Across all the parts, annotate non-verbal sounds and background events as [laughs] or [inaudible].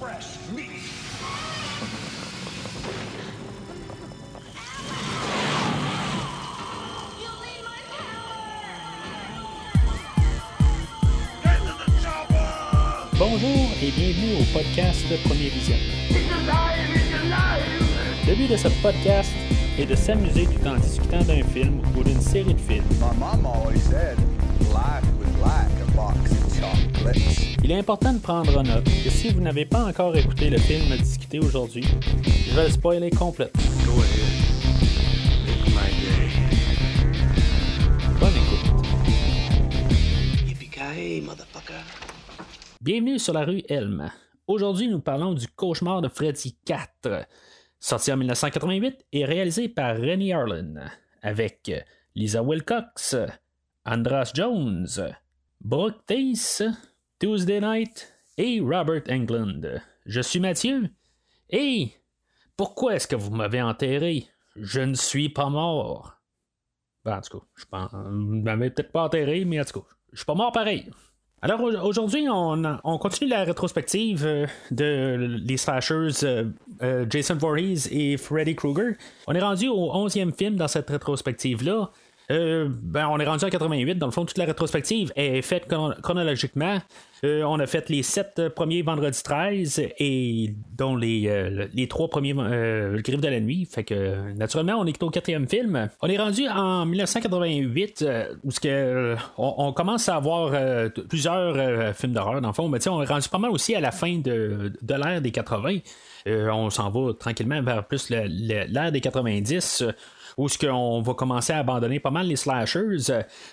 fresh meat. Bonjour et bienvenue au podcast Premier Vision. Le but de ce podcast est de s'amuser tout en discutant d'un film ou d'une série de films. My mom always said life was like a box of chocolates. Il est important de prendre en note que si vous n'avez pas encore écouté le film à discuter aujourd'hui, je vais le spoiler complètement. Go ahead. Make my day. Bonne écoute. Yippee-ki-yay, motherfucker. Bienvenue sur la rue Elm. Aujourd'hui, nous parlons du cauchemar de Freddy 4, sorti en 1988 et réalisé par Rennie Harlan, avec Lisa Wilcox, Andras Jones, Brooke Tace, Tuesday Night et Robert Englund. Je suis Mathieu. Et pourquoi est-ce que vous m'avez enterré? Je ne suis pas mort. Ben, en tout cas, je pense, peut-être pas enterré, mais en tout cas, je suis pas mort pareil. Alors au- aujourd'hui, on, on continue la rétrospective euh, de les slashers euh, euh, Jason Voorhees et Freddy Krueger. On est rendu au 11e film dans cette rétrospective-là. Ben, on est rendu en 88. Dans le fond, toute la rétrospective est faite chron- chronologiquement. Euh, on a fait les sept premiers vendredis 13 et dont les, euh, les trois premiers euh, le Griffe de la nuit. Fait que naturellement, on est au quatrième film. On est rendu en 1988 euh, où euh, on, commence à avoir euh, plusieurs euh, films d'horreur dans le fond. Mais on est rendu pas mal aussi à la fin de, de l'ère des 80. Euh, on s'en va tranquillement vers plus l'ère des 90. Où ce qu'on va commencer à abandonner pas mal les slashers.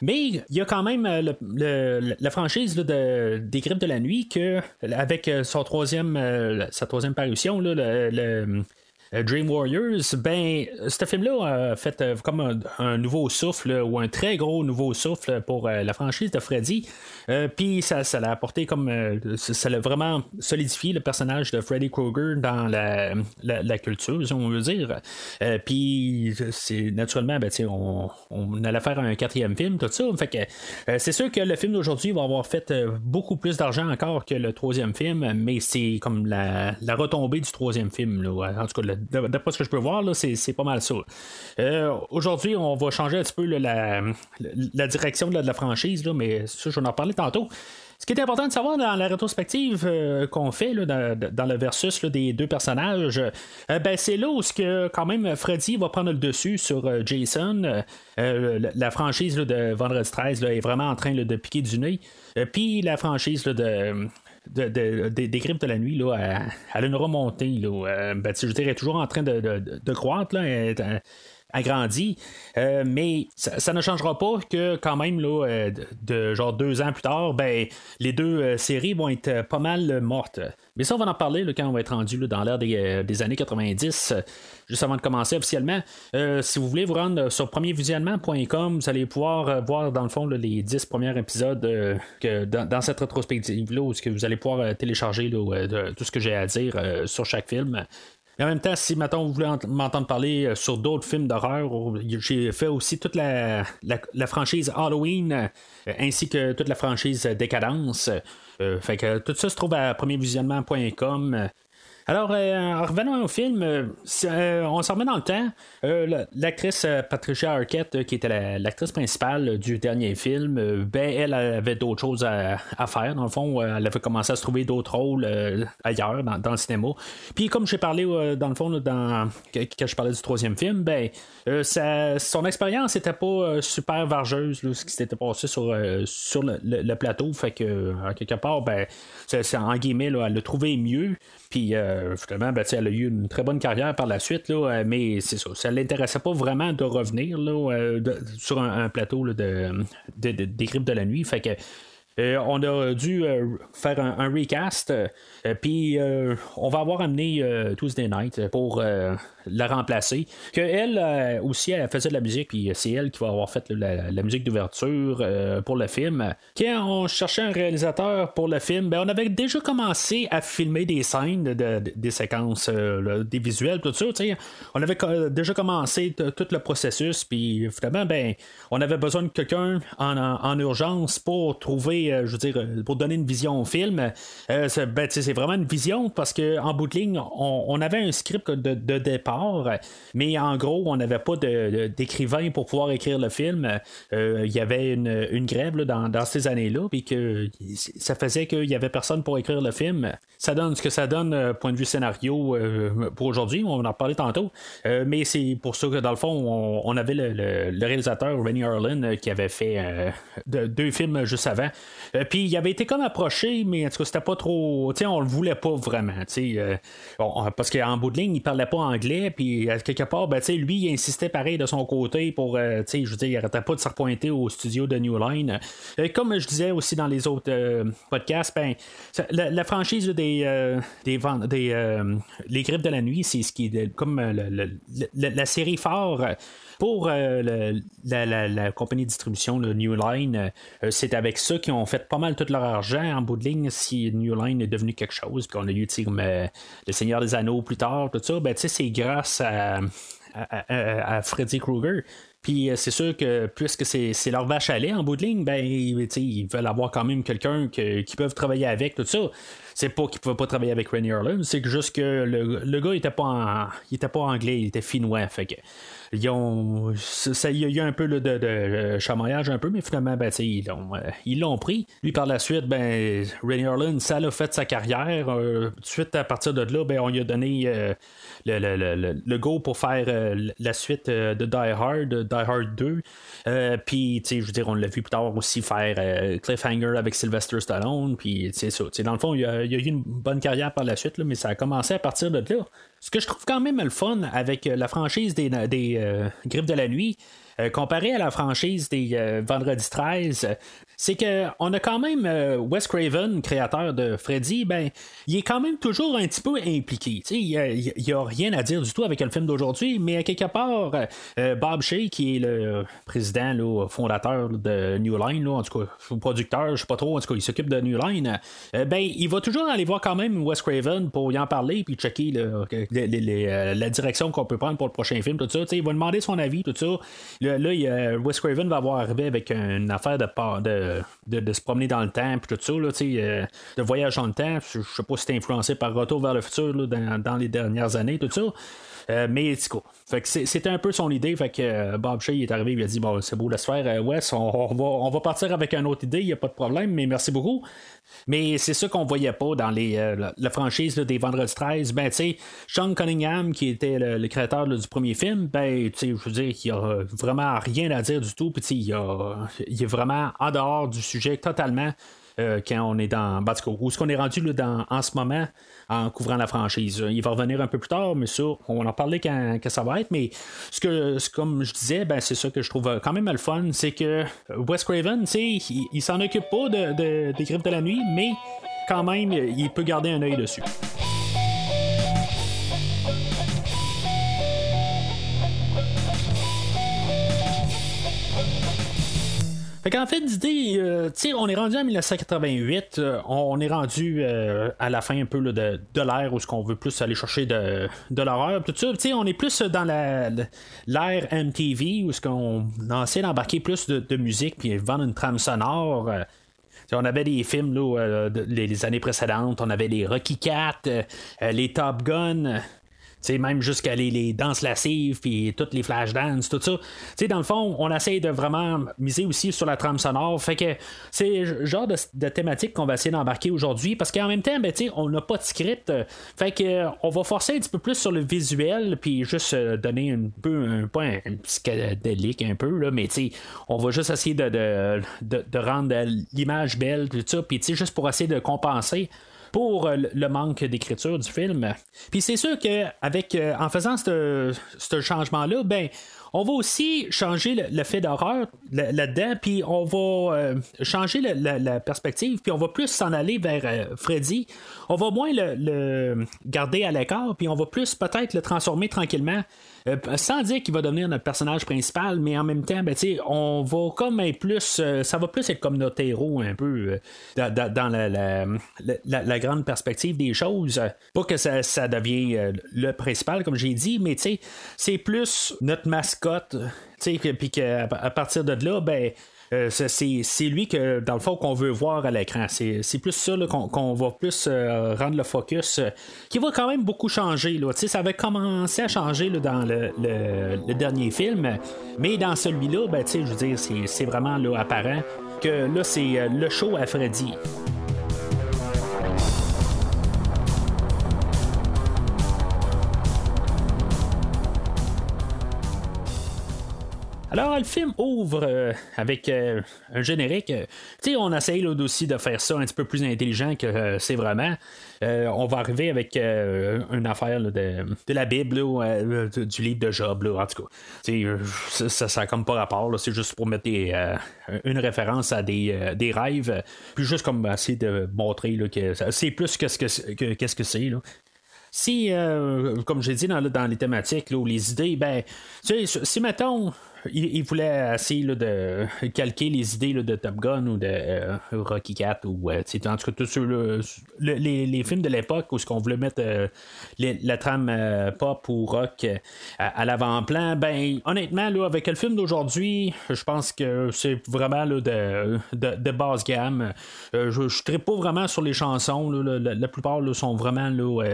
Mais il y a quand même euh, la franchise de, des Griffes de la nuit que avec euh, euh, sa troisième parution, là, le, Dream Warriors, ben, ce film-là a fait euh, comme un, nouveau souffle, ou un très gros nouveau souffle pour euh, la franchise de Freddy. Euh, Puis ça, ça l'a apporté comme. euh, ça l'a vraiment solidifié le personnage de Freddy Krueger dans la, la, culture, si on veut dire. Euh, Puis c'est naturellement, ben, on, on allait faire un quatrième film, tout ça. Euh, c'est sûr que le film d'aujourd'hui va avoir fait euh, beaucoup plus d'argent encore que le troisième film, mais c'est comme la, la retombée du troisième film. En tout cas, le- d'après ce que je peux voir, c'est, pas mal ça. Euh, aujourd'hui, on va changer un petit peu la, direction de la franchise, mais ça, je vais en parler tantôt. Ce qui est important de savoir dans la rétrospective euh, qu'on fait dans, le versus des deux personnages, euh, ben, c'est là où que, quand même Freddy va prendre le dessus sur Jason. La, franchise là, de Vendredi 13 là, est vraiment en train de piquer du nez. Puis la franchise de de, de- de- des grippes de la nuit, là, elle, elle a une remontée. Là, Euh, ben, je dirais, toujours en train de, croître. Là, est, euh, mais ça, ne changera pas que quand même là, euh, de, genre deux ans plus tard, ben les deux euh, séries vont être pas mal mortes. Mais ça, on va en parler quand on va être rendu dans l'ère des, des années 90, euh, juste avant de commencer officiellement. Si vous voulez vous rendre sur premiervisionnement.com, vous allez pouvoir voir dans le fond les 10 premiers épisodes que dans, cette rétrospective-là, où vous allez pouvoir télécharger tout ce que j'ai à dire sur chaque film. Mais en même temps, si maintenant vous voulez ent- m'entendre parler euh, sur d'autres films d'horreur, j'ai fait aussi toute la, la, franchise Halloween, euh, ainsi que toute la franchise Décadence. Euh, tout ça se trouve à premiervisionnement.com. Alors, euh, en revenant au film, euh, euh, on s'en remet dans le temps. La- l'actrice Patricia Arquette, qui était la- l'actrice principale du dernier film, ben, elle avait d'autres choses à, faire. Dans le fond, elle avait commencé à se trouver d'autres rôles ailleurs, dans, le cinéma. Puis, comme j'ai parlé, dans le fond, quand je parlais du troisième film, ben, son expérience n'était pas super vargeuse, ce qui s'était passé sur, sur le, plateau. Fait que, quelque part, ben, c'est, en guillemets, elle l'a trouvé mieux. Puis finalement, ben, elle a eu une très bonne carrière par la suite, là, euh, mais c'est ça. Ça l'intéressait pas vraiment de revenir là, euh, sur un, plateau de, de- des grippes de la nuit. Fait que. Euh, on a dû euh, faire un, recast, euh, puis on va avoir amené Tuesday Night pour la remplacer. Que elle aussi, elle faisait de la musique, puis c'est elle qui va avoir fait la, musique d'ouverture pour le film. Quand on cherchait un réalisateur pour le film, ben, on avait déjà commencé à filmer des scènes, de- de- des séquences, des visuels, tout ça. tu sais. On avait déjà commencé tout le processus, puis finalement, ben, on avait besoin de quelqu'un en urgence pour trouver donner, je veux dire, pour donner une vision au film, c'est, ben, c'est vraiment une vision parce qu'en bout de ligne, on, avait un script de, départ, mais en gros, on n'avait pas d'écrivain pour pouvoir écrire le film. Il y avait une, grève dans, dans, ces années-là, puis que ça faisait qu'il y avait personne pour écrire le film. Ça donne ce que ça donne, point de vue scénario, pour aujourd'hui. On en parlait tantôt. mais c'est pour ça que dans le fond, on, avait le, réalisateur Rennie Harlan qui avait fait deux films juste avant. Puis il avait été comme approché, mais en tout cas, c'était pas trop. Tu sais, on le voulait pas vraiment. Euh, parce qu'en bout de ligne, il parlait pas anglais, puis quelque part, ben, lui, il insistait pareil de son côté pour. Euh, je veux dire, il arrêtait pas de se repointer au studio de New Line. Euh, comme je disais aussi dans les autres podcasts, ben, la, franchise des, des, des les griffes de la nuit, c'est ce qui est comme la série phare pour euh, la, compagnie de distribution, le New Line, euh, c'est avec ça qu'ils ont fait pas mal tout leur argent en bout de ligne si New Line est devenu quelque chose. Puis on a eu comme, euh, Le Seigneur des Anneaux plus tard, tout ça. Ben, c'est grâce à, à, Freddy Krueger. Puis c'est sûr que puisque c'est, leur vache à lait en bout de ligne, ben, ils veulent avoir quand même quelqu'un qui peuvent travailler avec, tout ça. C'est pas qu'ils pouvaient pas travailler avec Rennie Harlan, c'est que juste que le, le gars il était pas il était pas anglais, il était finnois. Fait que ils ont. il y a un peu de, de, chamaillage un peu, mais finalement, ben, ils l'ont, euh, ils l'ont pris. Lui, par la suite, ben, Rennie Harlan, ça a fait sa carrière. Euh, de suite, à partir de là, ben, on lui a donné euh, le, go pour faire la suite de Die Hard, Die Hard 2. puis, je veux dire, on l'a vu plus tard aussi faire Cliffhanger avec Sylvester Stallone. Puis, c'est ça. Dans le fond, il y, a, eu une bonne carrière par la suite, mais ça a commencé à partir de là. Ce que je trouve quand même le fun avec la franchise des, des euh, Griffes de la nuit, comparé à la franchise des euh, Vendredi 13, c'est qu'on a quand même Wes Craven, créateur de Freddy, ben, il est quand même toujours un petit peu impliqué. Il n'y a, rien à dire du tout avec le film d'aujourd'hui, mais à quelque part, Bob Shea, qui est le président, là, fondateur de New Line, en tout cas, producteur, je sais pas trop, en tout cas, il s'occupe de New Line, ben, il va toujours aller voir quand même Wes Craven pour y en parler, puis checker la direction qu'on peut prendre pour le prochain film, tout ça. il va demander son avis, tout ça. Là, Wes Craven va avoir arrivé avec une affaire de, de, de, se promener dans le temps, puis tout ça, là, euh, de voyage dans le temps. Je sais pas si c'est influencé par Retour vers le futur dans, dans, les dernières années, tout ça. Euh, mais fait que c'était un peu son idée. Fait que euh, Bob Shea est arrivé, il a dit Bon, c'est beau, faire, euh, Wes, on, va, on va partir avec une autre idée, il n'y a pas de problème, mais merci beaucoup. Mais c'est ça qu'on voyait pas dans les, la, franchise des Vendredi 13. Ben, tu sais, Sean Cunningham, qui était le, créateur du premier film, ben, tu sais, je veux dire, il a vraiment rien à dire du tout. Puis, il, il est vraiment en dehors du sujet totalement. Quand on est dans. Ben, où est-ce qu'on est rendu là, dans, en ce moment en couvrant la franchise. Il va revenir un peu plus tard, mais ça, on en parler quand, ça va être. Mais ce que, comme je disais, ben, c'est ça que je trouve quand même le fun, c'est que Wes Craven, il, il s'en occupe pas de, des griffes de la nuit, mais quand même, il peut garder un œil dessus. En fait d'idée, euh, on est rendu en 1988, euh, on est rendu euh, à la fin un peu de, l'ère où ce qu'on veut plus aller chercher de, l'horreur, tout ça. on est plus dans l'ère MTV où ce qu'on a essayé d'embarquer plus de, musique puis vendre une trame sonore. on avait des films là, les, années précédentes, on avait les Rocky Cat, les Top Gun, même jusqu'à les, les, danses lascives, puis toutes les flash dance, tout ça. sais dans le fond, on essaye de vraiment miser aussi sur la trame sonore. Fait que c'est le genre de, thématique qu'on va essayer d'embarquer aujourd'hui, parce qu'en même temps, ben, on n'a pas de script. Fait que on va forcer un petit peu plus sur le visuel, puis juste euh, donner un peu un point psychédélique un peu, là, mais on va juste essayer de, de, de rendre l'image belle, tout ça, puis juste pour essayer de compenser pour euh, le manque d'écriture du film. Puis c'est sûr que avec euh, en faisant ce changement-là, ben on va aussi changer le, fait d'horreur là-dedans, puis on va euh, changer la, perspective, puis on va plus s'en aller vers Freddy. On va moins le, garder à l'écart, puis on va plus peut-être le transformer tranquillement euh, sans dire qu'il va devenir notre personnage principal, mais en même temps, ben, on va comme être plus. Euh, ça va plus être comme notre héros un peu euh, dans, la, grande perspective des choses. Pas que ça, ça devienne le principal, comme j'ai dit, mais c'est plus notre mascotte. Puis qu'à à partir de là, ben Euh, c'est lui que, dans le fond, qu'on veut voir à l'écran. C'est plus ça qu'on va plus euh, rendre le focus, euh, qui va quand même beaucoup changer. Là. Ça avait commencé à changer dans le, le, dernier film, mais dans celui-là, ben, je veux dire, c'est vraiment là, apparent que là, c'est le show à Freddy. Alors, le film ouvre euh, avec euh, un générique. tu sais, on essaye là, aussi de faire ça un petit peu plus intelligent que euh, c'est vraiment. on va arriver avec une affaire de, la Bible, du livre de Job, en tout cas. ça, ça comme pas rapport, c'est juste pour mettre une référence à des, rêves, puis juste comme essayer de montrer que c'est plus que ce que, qu'est-ce que c'est. Si, comme j'ai dit dans, dans, les thématiques, ou les idées, ben, tu sais, si mettons, il, voulait essayer de calquer les idées de Top Gun ou de euh, Rocky Cat ou euh, en tout cas tous les, films de l'époque où ce qu'on voulait mettre euh, la trame pop ou rock à, l'avant-plan. Ben honnêtement là, avec le film d'aujourd'hui, je pense que c'est vraiment de, de, basse gamme. je ne pas vraiment sur les chansons. la, plupart sont vraiment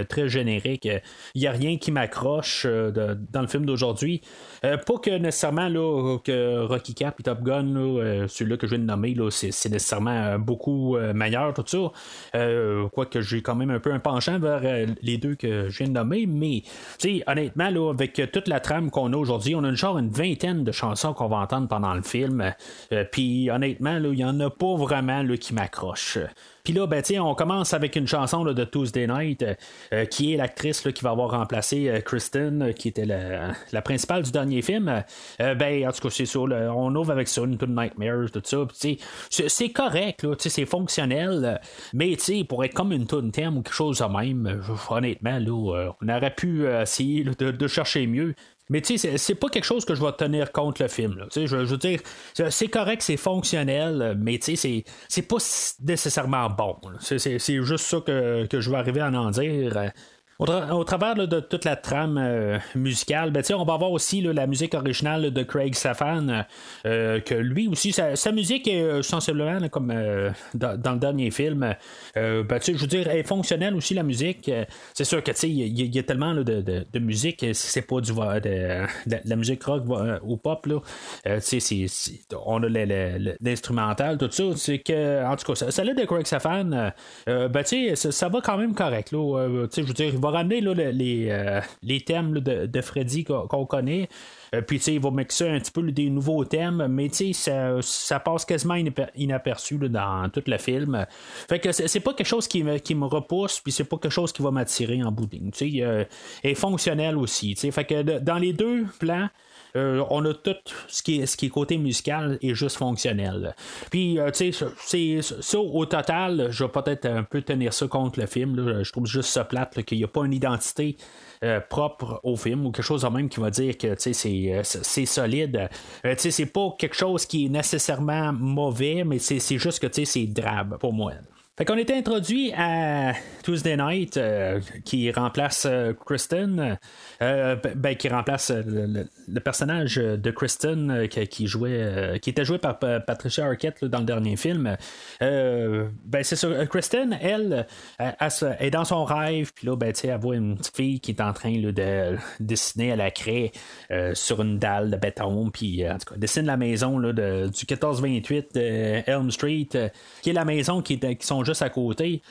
très génériques. Il n'y a rien qui m'accroche dans le film d'aujourd'hui. pas que nécessairement que Rocky Cap et Top Gun, euh, celui-là que je viens de nommer, c'est, nécessairement euh, beaucoup euh, meilleur, tout ça. Quoique j'ai quand même un peu un penchant vers les deux que je viens de nommer, mais honnêtement, là, avec toute la trame qu'on a aujourd'hui, on a une genre une vingtaine de chansons qu'on va entendre pendant le film. Puis honnêtement, il n'y en a pas vraiment qui m'accrochent. Puis là, ben, on commence avec une chanson de Tuesday Night, euh, euh, qui est l'actrice qui va avoir remplacé euh, Kristen, qui était la, principale du dernier film. ben, en tout cas, c'est ça. on ouvre avec ça, une Nightmares, tout ça. c'est correct, c'est fonctionnel. mais pour être comme une tune thème ou quelque chose de même, honnêtement, là, on aurait pu essayer de, chercher mieux. Mais tu sais, c'est pas quelque chose que je vais tenir contre le film. Je, je, veux dire, c'est correct, c'est fonctionnel, mais tu sais, c'est pas nécessairement bon. C'est juste ça que, que, je vais arriver à en dire. Au, travers de toute la trame euh, musicale, ben, on va avoir aussi la musique originale de Craig Safan, euh, que lui aussi, sa, musique est euh, sensiblement comme dans, le dernier film. Ben, je veux dire, elle est fonctionnelle aussi, la musique. c'est sûr que il y, a tellement de, de, de, musique, c'est pas du de, la musique rock ou pop. Là, on a l'instrumental, tout ça. Que, en tout cas, celle de Craig Safan, ben, ça, ça, va quand même correct. Je veux dire, va ramener les, euh, les thèmes de, Freddy qu'on connaît. Euh, puis, tu sais, il va mixer un petit peu des nouveaux thèmes, mais tu sais, ça, passe quasiment inaperçu dans tout le film. Fait que c'est pas quelque chose qui me, qui me repousse, puis c'est pas quelque chose qui va m'attirer en bout Tu sais, euh, fonctionnel aussi. Tu sais, fait que dans les deux plans, euh, on a tout ce qui est, côté musical et juste fonctionnel. Puis, euh, tu sais, c'est ça au total, je vais peut-être un peu tenir ça contre le film. Je trouve juste ça plate qu'il n'y a pas une identité. Euh, propre au film ou quelque chose de même qui va dire que c'est, solide. c'est pas quelque chose qui est nécessairement mauvais, mais c'est juste que c'est drabe pour moi. Fait qu'on était introduit à Tuesday Night euh, qui remplace euh, Kristen, euh, ben, qui remplace le, personnage de Kristen qui, jouait, qui était joué par Patricia Arquette dans le dernier film. ben c'est ça. Kristen, elle, est dans son rêve, puis là, ben, elle voit une petite fille qui est en train de dessiner à la craie sur une dalle de béton, puis en tout cas, dessine la maison là, de, du 1428 Elm Street, qui est la maison qui, est, qui sont juste à côté.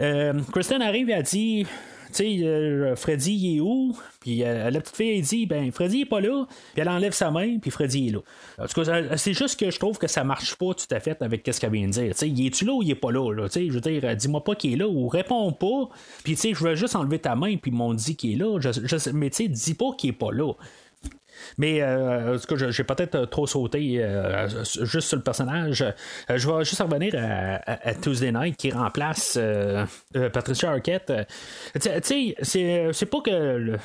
Euh, Kristen arrive et elle dit tu sais, euh, Freddy, il est où? Puis euh, la petite fille, elle dit, ben, Freddy est pas là. Puis elle enlève sa main, puis Freddy est là. En tout cas, c'est juste que je trouve que ça marche pas tout à fait avec ce qu'elle vient de dire. Tu sais, il est-tu là ou il est pas là? Tu sais, je veux dire, dis-moi pas qu'il est là ou réponds pas. Puis tu sais, je veux juste enlever ta main, puis ils m'ont dit qu'il est là. Mais tu sais, dis pas qu'il est pas là. Mais euh, en tout cas, j'ai peut-être euh, trop sauté euh, juste sur le personnage. je vais juste revenir à, Tuesday Night qui remplace Patricia Arquette. tu sais, c'est pas que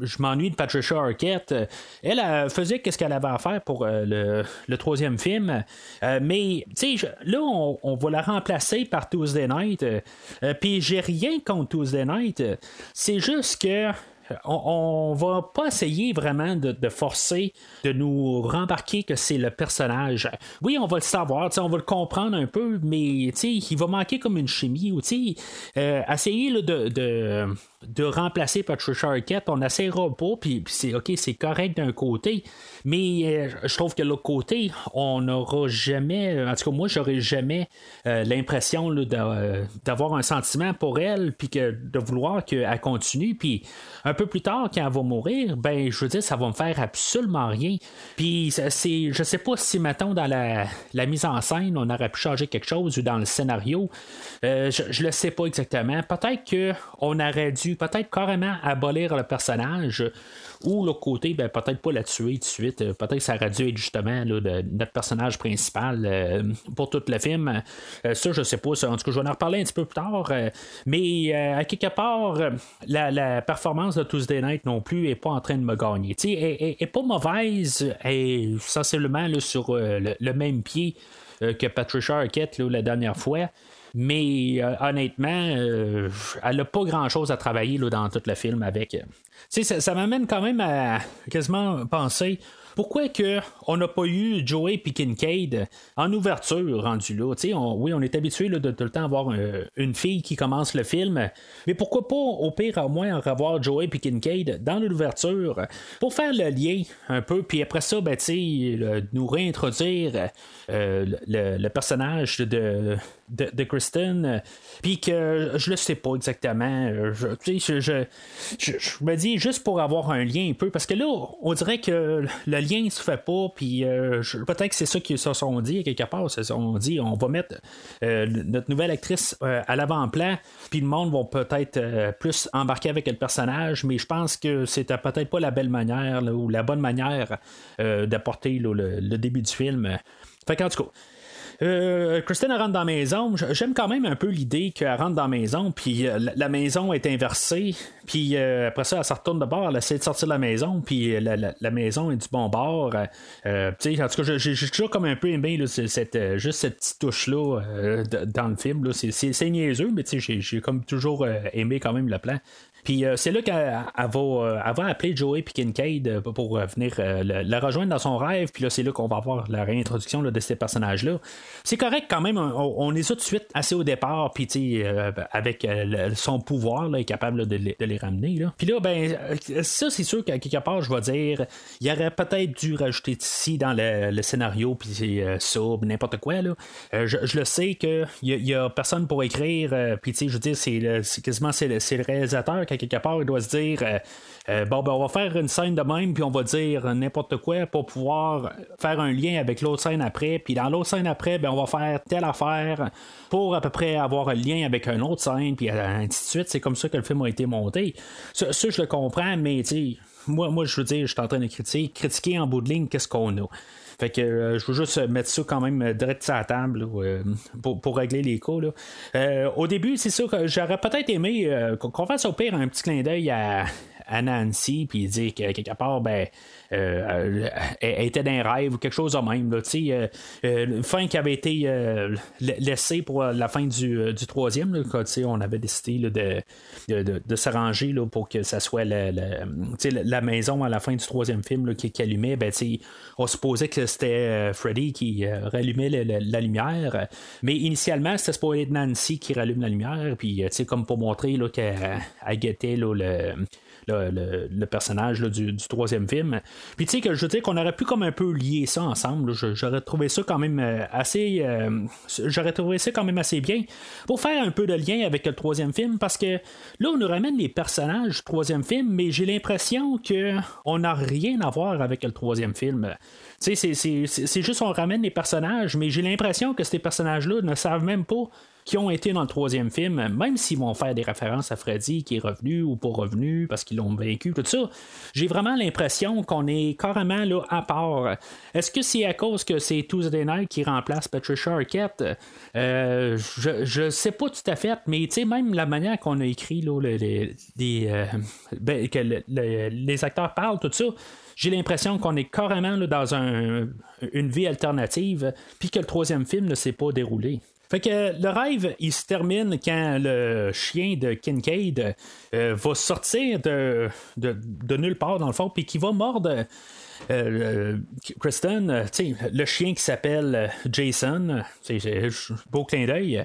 je m'ennuie de Patricia Arquette. Elle, faisait ce qu'elle avait à faire pour le, troisième film. mais tu sais, là, on, on, va la remplacer par Tuesday Night. Puis j'ai rien contre Tuesday Night. C'est juste que on, va pas essayer vraiment de, forcer, de nous rembarquer que c'est le personnage. Oui, on va le savoir, on va le comprendre un peu, mais il va manquer comme une chimie. Ou, euh, essayer de, de, de, remplacer Patricia Arquette, on n'essayera pas, puis c'est ok, c'est correct d'un côté, mais euh, je trouve que l'autre côté, on n'aura jamais, en tout cas moi, j'aurais jamais euh, l'impression d'avoir un sentiment pour elle, puis que de vouloir qu'elle continue, puis un peu plus tard, quand elle va mourir, ben, je veux dire, ça va me faire absolument rien. Puis, c'est, je sais pas si, mettons, dans la, mise en scène, on aurait pu changer quelque chose ou dans le scénario. Euh, je, ne le sais pas exactement. Peut-être qu'on aurait dû, peut-être carrément abolir le personnage ou l'autre côté, ben, peut-être pas la tuer tout de suite. Euh, peut-être que ça aurait dû être justement notre personnage principal euh, pour tout le film. Euh, ça, je sais pas. en tout cas, je vais en reparler un petit peu plus tard. mais à quelque part, la, performance de Tuesday Night non plus est pas en train de me gagner. Elle est pas mauvaise. Elle est sensiblement sur le, même pied que Patricia Arquette la dernière fois. Mais honnêtement, elle n'a pas grand chose à travailler là, dans tout le film avec ça, ça m'amène quand même à quasiment penser pourquoi que on n'a pas eu Joey et Kincaid en ouverture rendu là? oui, on est habitué de tout le temps avoir une fille qui commence le film, mais pourquoi pas au pire au moins en revoir Joey et Kincaid dans l'ouverture pour faire le lien un peu, puis après ça, ben, nous réintroduire euh, le, personnage de, de, Kristen, puis que je le sais pas exactement. Je, je, je, je, me dis juste pour avoir un lien un peu, parce que là, on dirait que le lien se fait pas, puis euh, peut-être que c'est ça qu'ils se sont dit quelque part. On dit on va mettre euh, notre nouvelle actrice euh, à l'avant-plan, puis le monde va peut-être plus embarquer avec le personnage, mais je pense que c'était peut-être pas la belle manière ou la bonne manière d'apporter le, début du film. Fait tout cas, euh, Christine rentre dans la maison. J'aime quand même un peu l'idée qu'elle rentre dans la maison, puis euh, la, maison est inversée, puis euh, après ça, elle se retourne de bord, elle essaie de sortir de la maison, puis la, maison est du bon bord. en tout cas, j'ai toujours comme un peu aimé cette, juste cette petite touche-là dans le film. C'est niaiseux, mais j'ai comme toujours aimé quand même le plan. Puis euh, c'est là qu'elle va, euh, va, appeler Joey et Kincaid euh, pour venir la, rejoindre dans son rêve. Puis là, c'est là qu'on va avoir la réintroduction de ces personnages-là. C'est correct quand même, on, est tout de suite assez au départ. Puis avec son pouvoir, là, est capable de, les, ramener. Puis là, ben, ça, c'est sûr qu'à quelque part, je vais dire, il aurait peut-être dû rajouter ici dans le, scénario, puis ça, n'importe quoi. Là. Je, le sais qu'il n'y a, personne pour écrire. puis je veux dire, c'est quasiment c'est le réalisateur quelque part, il doit se dire euh, euh, bon, ben, on va faire une scène de même, puis on va dire n'importe quoi pour pouvoir faire un lien avec l'autre scène après. Puis dans l'autre scène après, ben, on va faire telle affaire pour à peu près avoir un lien avec une autre scène, puis ainsi de suite. C'est comme ça que le film a été monté. Ça, je le comprends, mais moi, moi, je veux dire, je suis en train de critiquer, critiquer en bout de ligne qu'est-ce qu'on a. Fait que euh, je veux juste mettre ça quand même direct sur la table euh, pour, régler les cas. Euh, au début, c'est sûr que j'aurais peut-être aimé qu'on fasse au pire un petit clin d'œil à, à Nancy, puis dire que quelque part, ben, euh, elle était d'un rêve ou quelque chose de même. Là, euh, euh, une fin qui avait été laissée pour la fin du, du troisième, quand on avait décidé de, de, de, s'arranger pour que ça soit la, la, maison à la fin du troisième film qui, qui, allumait. Ben, on supposait que c'était Freddy qui rallumait la, lumière, mais initialement, c'était supposé être Nancy qui rallume la lumière, puis comme pour montrer qu'elle guettait le le, personnage du, troisième film. Puis tu sais que je veux dire qu'on aurait pu comme un peu lier ça ensemble. J'aurais trouvé ça quand même euh, assez. Euh, j'aurais trouvé ça quand même assez bien pour faire un peu de lien avec le troisième film parce que là on nous ramène les personnages du troisième film, mais j'ai l'impression que on n'a rien à voir avec le troisième film. Tu sais, c'est juste on ramène les personnages, mais j'ai l'impression que ces personnages-là ne savent même pas qui ont été dans le troisième film, même s'ils vont faire des références à Freddy qui est revenu ou pas revenu parce qu'ils l'ont vaincu, tout ça, j'ai vraiment l'impression qu'on est carrément là à part. Est-ce que c'est à cause que c'est Tuesday Night qui remplace Patricia Arquette? Euh, je, ne sais pas tout à fait, mais tu sais, même la manière qu'on a écrit là, les, euh, ben, que les acteurs parlent, tout ça, j'ai l'impression qu'on est carrément là, dans un, une vie alternative, puis que le troisième film ne s'est pas déroulé. Fait que le rêve, il se termine quand le chien de Kincaid euh, va sortir de, de, nulle part, dans le fond, puis qui va mordre. Euh, Kristen, le chien qui s'appelle Jason, c'est beau clin d'œil.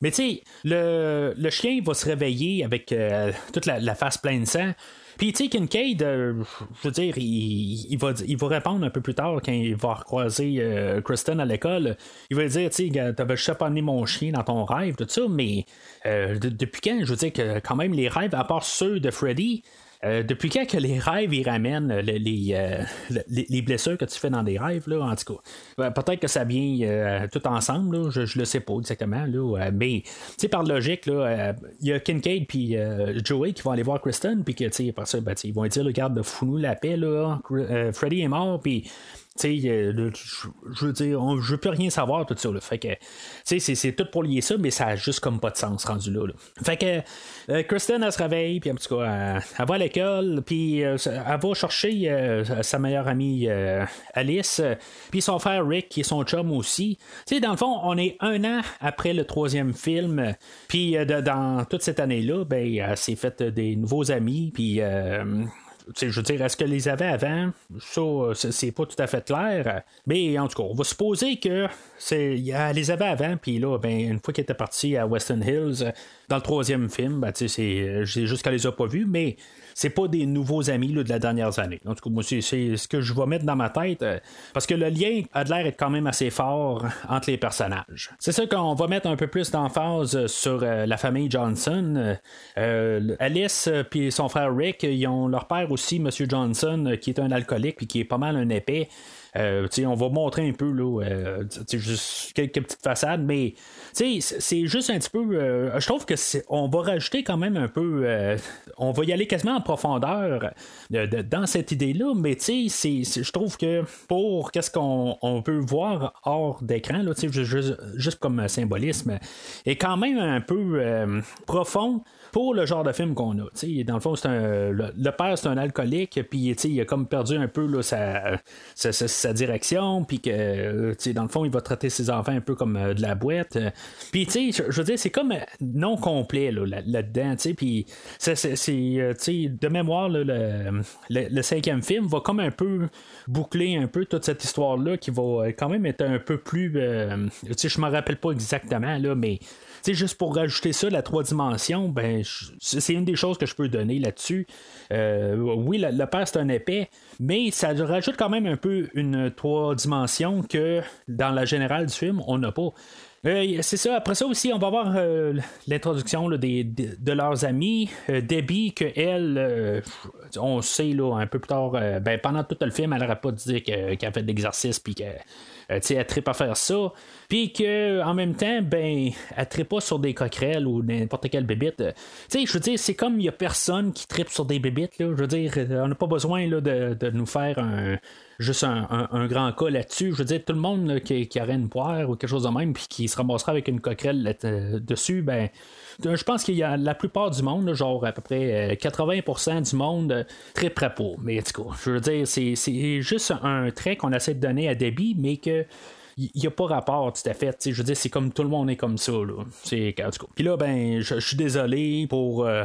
Mais tu sais, le, le, chien va se réveiller avec toute la, la, face pleine de sang. Puis, tu Kincaid, euh, je veux dire, il, va, il va répondre un peu plus tard quand il va recroiser euh, Kristen à l'école. Il va dire, tu sais, t'avais amené mon chien dans ton rêve, tout ça, mais euh, depuis quand, je veux dire que quand même, les rêves, à part ceux de Freddy, euh, depuis quand que les rêves ils ramènent euh, les, blessures que tu fais dans des rêves, là, en tout cas. Peut-être que ça vient euh, tout ensemble, je, je le sais pas exactement. Là, mais par logique, il y a Kincaid puis Joey qui vont aller voir Kristen, puis que après ça, ben, ils vont dire regarde, fous-nous la paix, là, Freddy est mort, puis sais, euh, je veux dire, on, je plus rien savoir tout ça. Fait que, tu sais, c'est tout pour lier ça, mais ça a juste comme pas de sens rendu là. Fait que, euh, Kristen, elle se réveille, puis en tout cas, elle, va à l'école, puis euh, elle va chercher sa meilleure amie Alice, puis son frère Rick, qui est son chum aussi. Tu sais, dans le fond, on est un an après le troisième film, puis dans toute cette année-là, ben, elle s'est faite des nouveaux amis, puis je veux dire, est-ce qu'elle les avait avant? Ça, c'est pas tout à fait clair. Mais en tout cas, on va supposer que c'est, les avait avant, puis là, ben, une fois qu'elle était partie à Western Hills, dans le troisième film, ben, c'est, juste qu'elle les a pas vus, mais c'est pas des nouveaux amis de la dernière année. En tout cas, moi, c'est, ce que je vais mettre dans ma tête, euh, parce que le lien a l'air être quand même assez fort [laughs] entre les personnages. C'est ça qu'on va mettre un peu plus d'emphase sur euh, la famille Johnson. Euh, Alice puis son frère Rick, ils ont leur père aussi, M. Johnson, qui est un alcoolique puis qui est pas mal un épais. Euh, on va montrer un peu là, euh, juste quelques petites façades, mais c'est juste un petit peu. Euh, je trouve que on va rajouter quand même un peu. on va y aller quasiment en profondeur dans cette idée-là, mais je trouve que pour qu'est-ce qu'on peut voir hors d'écran, juste, juste comme symbolisme, est quand même un peu profond pour le genre de film qu'on a. dans le fond, c'est un, le, père, c'est un alcoolique, puis il a comme perdu un peu là, sa, sa, direction, puis que dans le fond, il va traiter ses enfants un peu comme euh, de la boîte. Puis, je veux dire, c'est comme non complet là-dedans, puis c'est, euh, de mémoire, le, le, cinquième film va comme un peu boucler un peu toute cette histoire-là qui va euh, quand même être un peu plus. sais je me rappelle pas exactement, là, mais sais, juste pour rajouter ça, la trois dimensions, ben, c'est une des choses que je peux donner là-dessus. Euh, oui, le, père, c'est un épais, mais ça rajoute quand même un peu une trois dimensions que dans la générale du film, on n'a pas. Euh, c'est ça. Après ça aussi, on va voir euh, l'introduction de, leurs amis. Debbie, que elle, on sait là, un peu plus tard, ben, pendant tout le film, elle n'aurait pas dit qu'elle a fait de l'exercice puis qu'elle elle tripe à faire ça. Puis que en même temps, ben, elle tripe pas sur des coquerelles ou n'importe quelle bébite. Tu sais, je veux dire, c'est comme il y a personne qui tripe sur des bébites. Là. Je veux dire, on n'a pas besoin là, de, nous faire un, juste un, grand cas là-dessus. Je veux dire, tout le monde qui, qui, aurait une poire ou quelque chose de même, puis qui se ramassera avec une coquerelle euh, dessus, ben, je pense qu'il y a la plupart du monde, genre à peu près 80% euh, du monde, euh, très prêt pour. Mais en tout cas, je veux dire, c'est juste un trait qu'on essaie de donner à Debbie, mais que il n'y a pas rapport tout à fait. Je veux dire, c'est comme tout le monde est comme ça. Là. C'est, Puis là, ben, je, suis désolé pour euh,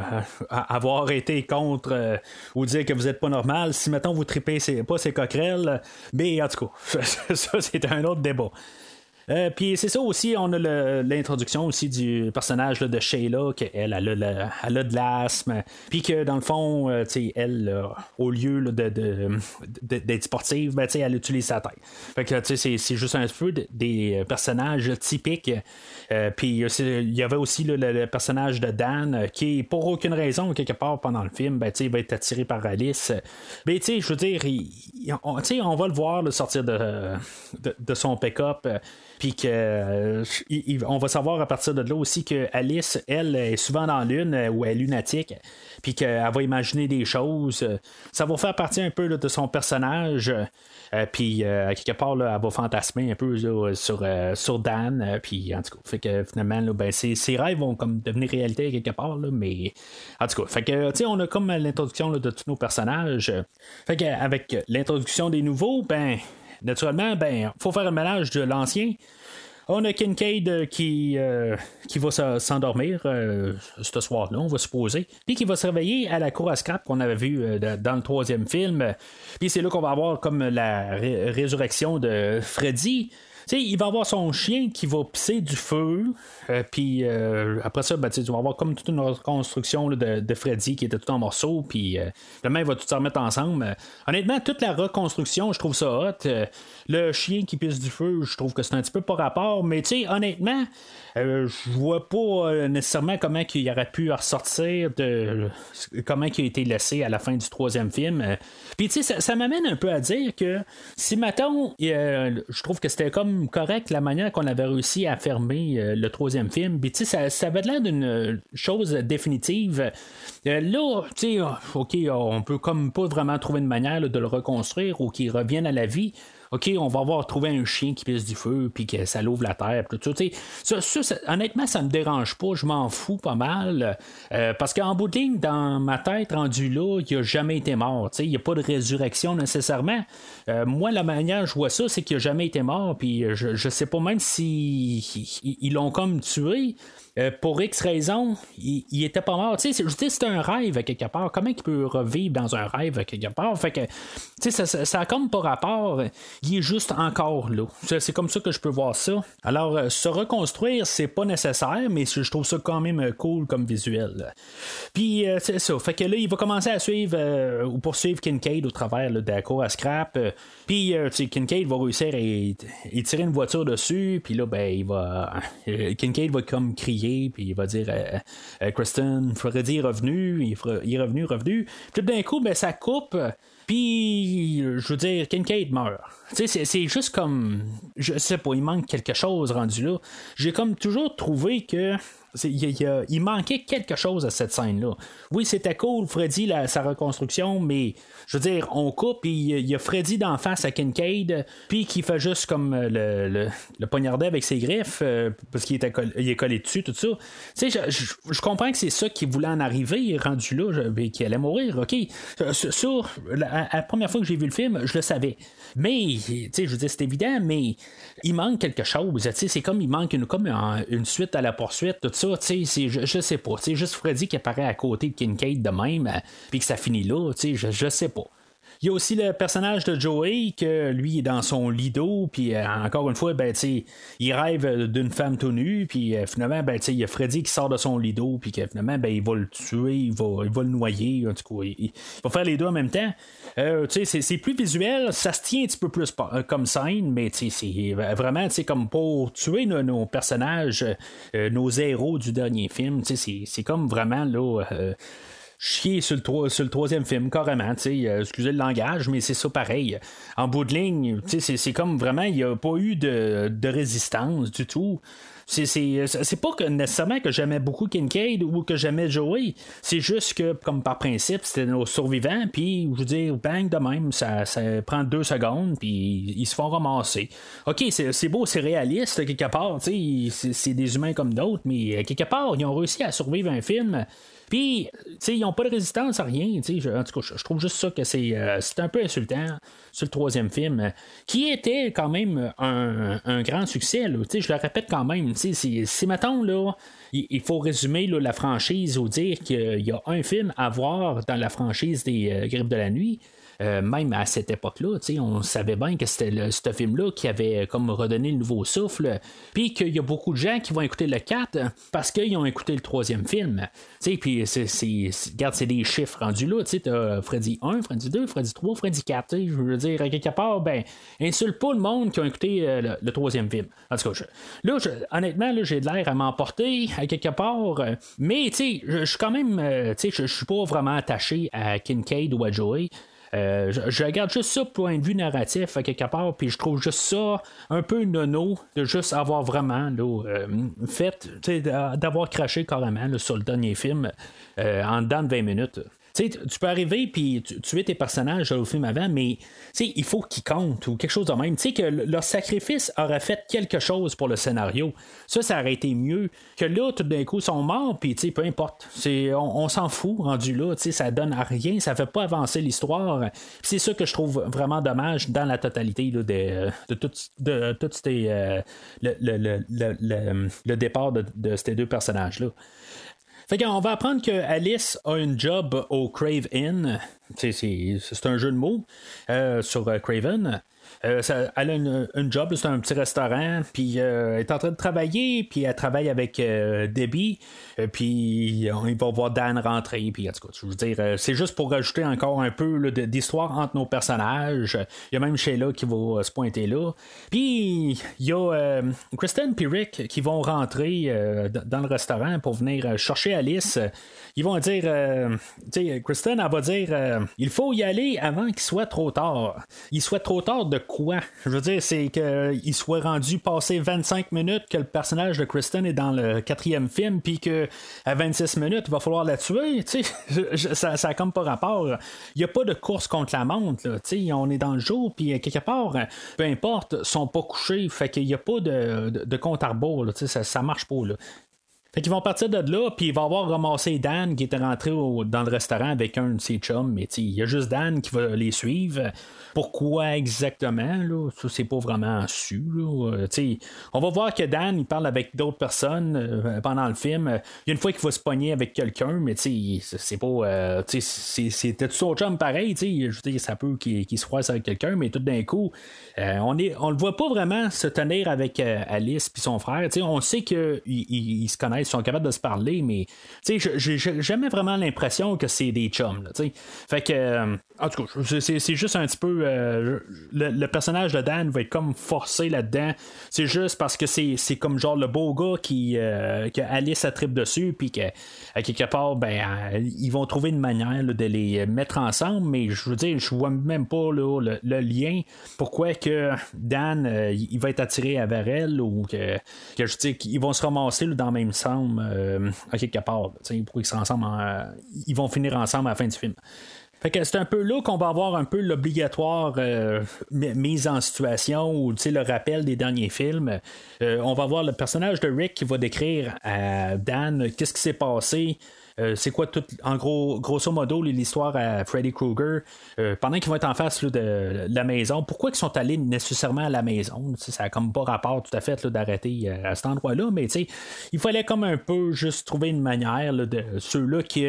avoir été contre ou dire que vous n'êtes pas normal. Si maintenant vous tripez pas ces coquerelles, mais en tout cas, [laughs] ça c'est un autre débat. Euh, puis c'est ça aussi, on a l'introduction aussi du personnage de Sheila, qu'elle elle, a, elle a de l'asthme, puis que dans le fond, euh, elle, au lieu de, d'être sportive, ben, elle utilise sa tête. Fait que c'est, juste un peu des personnages typiques. Euh, puis il y avait aussi le, personnage de Dan, qui, pour aucune raison, quelque part pendant le film, ben, il va être attiré par Alice. Mais je veux dire, on, on, va le voir sortir de, de son pick-up puis que euh, on va savoir à partir de là aussi que Alice, elle, est souvent dans l'une euh, où elle est lunatique, puis qu'elle va imaginer des choses. Ça va faire partie un peu de son personnage. Euh, puis quelque part, elle va fantasmer un peu sur, sur Dan. puis en tout cas, fait que finalement, ben, ses, rêves vont comme devenir réalité quelque part. mais en tout cas, fait que on a comme l'introduction de tous nos personnages. Fait qu'avec l'introduction des nouveaux, ben naturellement, ben, faut faire un mélange de l'ancien. On a Kincaid qui, qui va s'endormir ce soir-là, on va supposer, puis qui va se réveiller à la cour à scrap qu'on avait vu dans le troisième film. Puis c'est là qu'on va avoir comme la résurrection de Freddy il va avoir son chien qui va pisser du feu. Euh, puis euh, après ça, ben, tu vas avoir comme toute une reconstruction de, Freddy qui était tout en morceaux. Puis euh, demain, il va tout se remettre ensemble. honnêtement, toute la reconstruction, je trouve ça hot. le chien qui pisse du feu, je trouve que c'est un petit peu pas rapport. Mais tu sais, honnêtement, je vois pas nécessairement comment il aurait pu ressortir de comment il a été laissé à la fin du troisième film. Puis tu sais, ça, m'amène un peu à dire que si maintenant, je trouve que c'était comme correct la manière qu'on avait réussi à fermer euh, le troisième film. Puis, ça, ça avait l'air d'une chose définitive. Euh, là, tu sais, OK, on peut comme pas vraiment trouver une manière de le reconstruire ou qu'il revienne à la vie. OK, on va avoir trouvé un chien qui pisse du feu, puis que ça l'ouvre la terre, tout ça, ça, ça, honnêtement, ça me dérange pas, je m'en fous pas mal. Euh, parce qu'en bout de ligne, dans ma tête, rendu là, il a jamais été mort. Il n'y a pas de résurrection nécessairement. Euh, moi, la manière je vois ça, c'est qu'il a jamais été mort, puis je, je sais pas même si l'ont comme tué. Euh, pour X raison, il, était pas mort. Tu sais, je dis c'est un rêve quelque part. Comment il peut revivre dans un rêve quelque part? Fait que, tu sais, ça, ça, a comme pas rapport. Il est juste encore là. C'est comme ça que je peux voir ça. Alors, euh, se reconstruire, c'est pas nécessaire, mais je trouve ça quand même cool comme visuel. Puis, euh, c'est ça. Fait que là, il va commencer à suivre ou poursuivre Kincaid au travers de la à scrap. Puis, tu Kincaid va réussir à, tirer une voiture dessus. Puis là, ben, il va. Kincaid va comme crier puis il va dire euh, euh, Kristen, Freddy est revenu, il, est revenu, revenu. Puis d'un coup, ben, ça coupe. Puis, je veux dire, Kincaid meurt. C'est juste comme. Je sais pas, il manque quelque chose rendu là. J'ai comme toujours trouvé que il, manquait quelque chose à cette scène-là. Oui, c'était cool, Freddy, sa reconstruction, mais je veux dire, on coupe, puis il y a Freddy d'en face à Kincaid, puis qui fait juste comme euh, le, le, poignarder avec ses griffes, euh, parce qu'il est collé dessus, tout ça. Tu sais, je, comprends que c'est ça qui voulait en arriver, rendu là, qu'il allait mourir, ok. Euh, ça, la, la, première fois que j'ai vu le film, je le savais. Mais, tu sais, je veux c'est évident, mais il manque quelque chose. Tu sais, c'est comme il manque une, comme une suite à la poursuite, tout ça je, je sais pas. C'est juste Freddy qui apparaît à côté de Kincaid de même, euh, puis que ça finit là, je, je sais pas. Il y a aussi le personnage de Joey, que lui est dans son lido, puis euh, encore une fois, ben, il rêve d'une femme tout nue, puis euh, finalement, ben, il y a Freddy qui sort de son lido, puis que finalement, ben, il va le tuer, il va, le noyer, en tout il, va faire les deux en même temps. Euh, c'est plus visuel, ça se tient un petit peu plus comme scène, mais c'est vraiment comme pour tuer nos, personnages, nos héros du dernier film, c'est comme vraiment là chier sur le, sur le troisième film, carrément. Euh, excusez le langage, mais c'est ça pareil. En bout de ligne, c'est comme vraiment, il n'y a pas eu de, résistance du tout. C'est pas que nécessairement que j'aimais beaucoup Kincaid ou que j'aimais Joey. C'est juste que, comme par principe, c'était nos survivants, puis je veux dire, bang de même, ça, ça prend deux secondes, puis ils se font ramasser. Ok, c'est beau, c'est réaliste, quelque part, c'est des humains comme d'autres, mais quelque part, ils ont réussi à survivre un film puis, ils n'ont pas de résistance à rien. En tout cas, je, trouve juste ça que c'est euh, un peu insultant sur le troisième film, qui était quand même un, grand succès. Je le répète quand même. Si, mettons, là, il, faut résumer la franchise ou dire qu'il y a un film à voir dans la franchise des euh, de la Nuit. Euh, même à cette époque-là, on savait bien que c'était ce film-là qui avait comme redonné le nouveau souffle, puis qu'il y a beaucoup de gens qui vont écouter le 4 parce qu'ils ont écouté le troisième film. Puis, regarde, c'est des chiffres rendus là. Tu as Freddy 1, Freddy 2, Freddy 3, Freddy 4. Je veux dire, à quelque part, ben, insulte pas le monde qui a écouté euh, le, troisième film. En tout cas, là, honnêtement, là, j'ai de l'air à m'emporter à quelque part. Euh, mais, sais, je suis quand même, tu sais, je suis pas vraiment attaché à Kincaid ou à Joey. Euh, je, regarde juste ça point de vue narratif à quelque part, puis je trouve juste ça un peu nono de juste avoir vraiment là, euh, fait, d'avoir craché carrément sur le dernier film euh, en dedans de 20 minutes. Tu peux arriver puis tuer tes personnages au film avant, mais il faut qu'ils comptent ou quelque chose de même. Tu sais que leur sacrifice aurait fait quelque chose pour le scénario. Ça, ça aurait été mieux que là, tout d'un coup, ils sont morts, puis peu importe. C'est, on, s'en fout rendu là, ça donne à rien, ça fait pas avancer l'histoire. C'est ça que je trouve vraiment dommage dans la totalité de, tout, de, euh, le, départ de, de ces deux personnages-là. Fait qu'on va apprendre que Alice a une job au Crave Inn. C'est un jeu de mots euh, sur euh, Craven. Euh, elle a une, job, c'est un petit restaurant, puis euh, elle est en train de travailler, puis elle travaille avec euh, Debbie, puis on va voir Dan rentrer, puis en tout cas, je veux dire, c'est juste pour rajouter encore un peu d'histoire entre nos personnages. Il y a même Sheila qui va se pointer là. Puis il y a Kristen et Rick qui vont rentrer dans le restaurant pour venir chercher Alice. Ils vont dire, tu sais, Kristen, elle va dire, il faut y aller avant qu'il soit trop tard. Il soit trop tard de quoi? Je veux dire, c'est qu'il soit rendu passé 25 minutes que le personnage de Kristen est dans le quatrième film, puis que à 26 minutes, il va falloir la tuer. [laughs] ça, ça a comme pas rapport. Il n'y a pas de course contre la montre. on est dans le jour, puis quelque part, peu importe, ils sont pas couchés. Fait qu'il n'y a pas de, de, compte à rebours. Ça, ça marche pas. Là. Fait qu'ils vont partir de là, puis il va avoir ramassé Dan qui était rentré dans le restaurant avec un de ses chums, mais il y a juste Dan qui va les suivre. Pourquoi exactement, là, ça c'est pas vraiment su. Là. on va voir que Dan il parle avec d'autres personnes euh, pendant le film. Il y a une fois qu'il va se pogner avec quelqu'un, mais c'est pas. Euh, c'était tout autre chum pareil, je dire, ça peut qu'il se croise avec quelqu'un, mais tout d'un coup, euh, on est on le voit pas vraiment se tenir avec Alice puis son frère. on sait qu'ils ils se connaissent ils sont capables de se parler, mais j'ai jamais vraiment l'impression que c'est des chums. Fait que, euh, en tout cas, c'est juste un petit peu. Euh, le, personnage de Dan va être comme forcé là-dedans. C'est juste parce que c'est comme genre le beau gars qui euh, que Alice attripe dessus, puis que quelque part, ben, ils vont trouver une manière de les mettre ensemble, mais je veux dire, je vois même pas le, lien. Pourquoi que Dan il va être attiré vers elle ou que, dis qu'ils vont se ramasser dans le même sens euh, à quelque part. Ensemble ils vont finir ensemble à la fin du film. Fait que c'est un peu là qu'on va avoir un peu l'obligatoire euh, mise en situation ou le rappel des derniers films. Euh, on va voir le personnage de Rick qui va décrire à Dan qu'est-ce qui s'est passé euh, c'est quoi tout, en gros, grosso modo, l'histoire à Freddy Krueger, euh, pendant qu'ils vont être en face de, la maison, pourquoi ils sont allés nécessairement à la maison? ça n'a comme pas rapport tout à fait d'arrêter euh, à cet endroit-là, mais il fallait comme un peu juste trouver une manière de ceux-là qui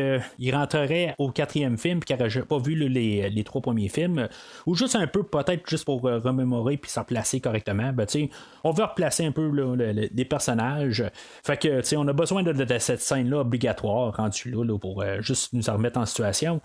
rentreraient au quatrième film qui n'auraient pas vu les, trois premiers films, ou juste un peu peut-être juste pour remémorer puis s'en placer correctement. Ben, on veut replacer un peu les personnages. Fait que on a besoin de, de cette scène-là obligatoire rendue pour euh, juste nous remettre en situation.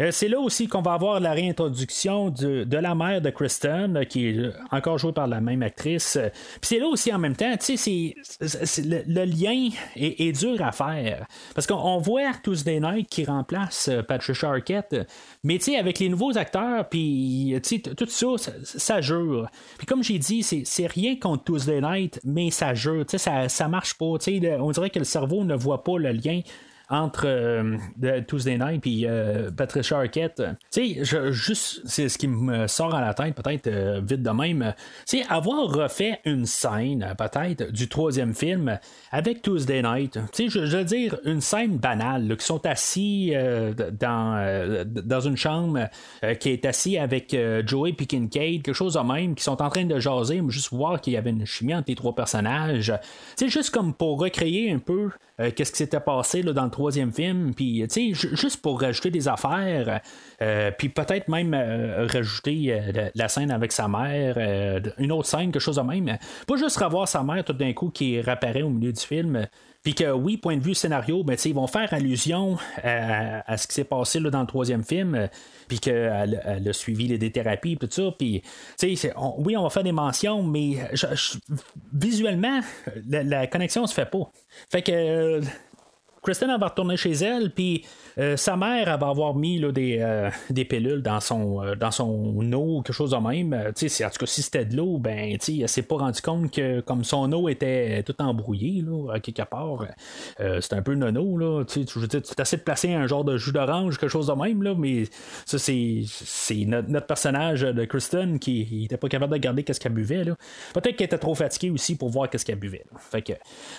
Euh, c'est là aussi qu'on va avoir la réintroduction de, la mère de Kristen, euh, qui est encore jouée par la même actrice. Puis c'est là aussi en même temps, tu sais, le, lien est, dur à faire. Parce qu'on voit Tuesday Night qui remplace Patricia Arquette, mais tu sais, avec les nouveaux acteurs, puis tout ça, ça, jure. Puis comme j'ai dit, c'est rien contre Tuesday Night, mais ça jure, ça, ça marche pas. On dirait que le cerveau ne voit pas le lien entre euh, Tuesday Night et euh, Patricia Arquette. Juste, c'est ce qui me sort à la tête, peut-être euh, vite de même. Tu sais, avoir refait une scène, peut-être, du troisième film avec Tuesday Night. Je, veux dire, une scène banale, qui sont assis dans, dans une chambre, qui est assis avec Joey et Kincaid, quelque chose de même, qui sont en train de jaser, juste voir qu'il y avait une chimie entre les trois personnages. Tu sais, juste comme pour recréer un peu qu'est-ce qui s'était passé dans le troisième film, puis juste pour rajouter des affaires, euh, puis peut-être même euh, rajouter euh, la scène avec sa mère, une autre scène, quelque chose de même. Pas juste revoir sa mère tout d'un coup qui réapparaît au milieu du film. Puis que oui, point de vue scénario, ben, ils vont faire allusion à, ce qui s'est passé là, dans le troisième film, puis qu'elle elle a suivi les thérapies, tout ça. Puis, oui, on va faire des mentions, mais visuellement, la, la, connexion se fait pas. Fait que Kristen elle va retourner chez elle, puis euh, sa mère elle va avoir mis là, des, euh, des pilules dans son, euh, dans son eau, quelque chose de même. Tu sais, en tout cas, si c'était de l'eau, ben, tu sais, elle s'est pas rendu compte que comme son eau était tout embrouillée, là, à quelque part, c'est un peu nono, là. Tu sais, je veux dire, tu essaies de placer un genre de jus d'orange, quelque chose de même, là, mais ça, c'est, c'est notre, personnage de Kristen qui n'était pas capable de garder qu'est-ce qu'elle buvait, là. Peut-être qu'elle était trop fatiguée aussi pour voir qu'est-ce qu'elle buvait. Fait que,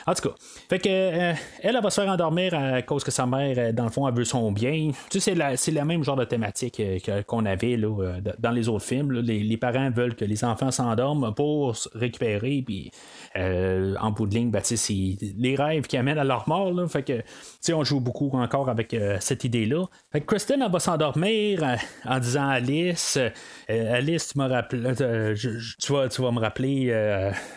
en tout cas, fait que, elle, elle va se faire endormir à cause que sa mère, dans le fond, elle veut son bien. Tu sais, c'est, le même genre de thématique euh, qu'on avait là, euh, dans les autres films. Les, parents veulent que les enfants s'endorment pour se récupérer, puis euh, en bout de ligne, ben, c'est les rêves qui amènent à leur mort. Là, fait que, on joue beaucoup encore avec cette idée-là. Fait que Kristen, elle va s'endormir en disant Alice, Alice, tu rappelé, tu, vas, tu vas me rappeler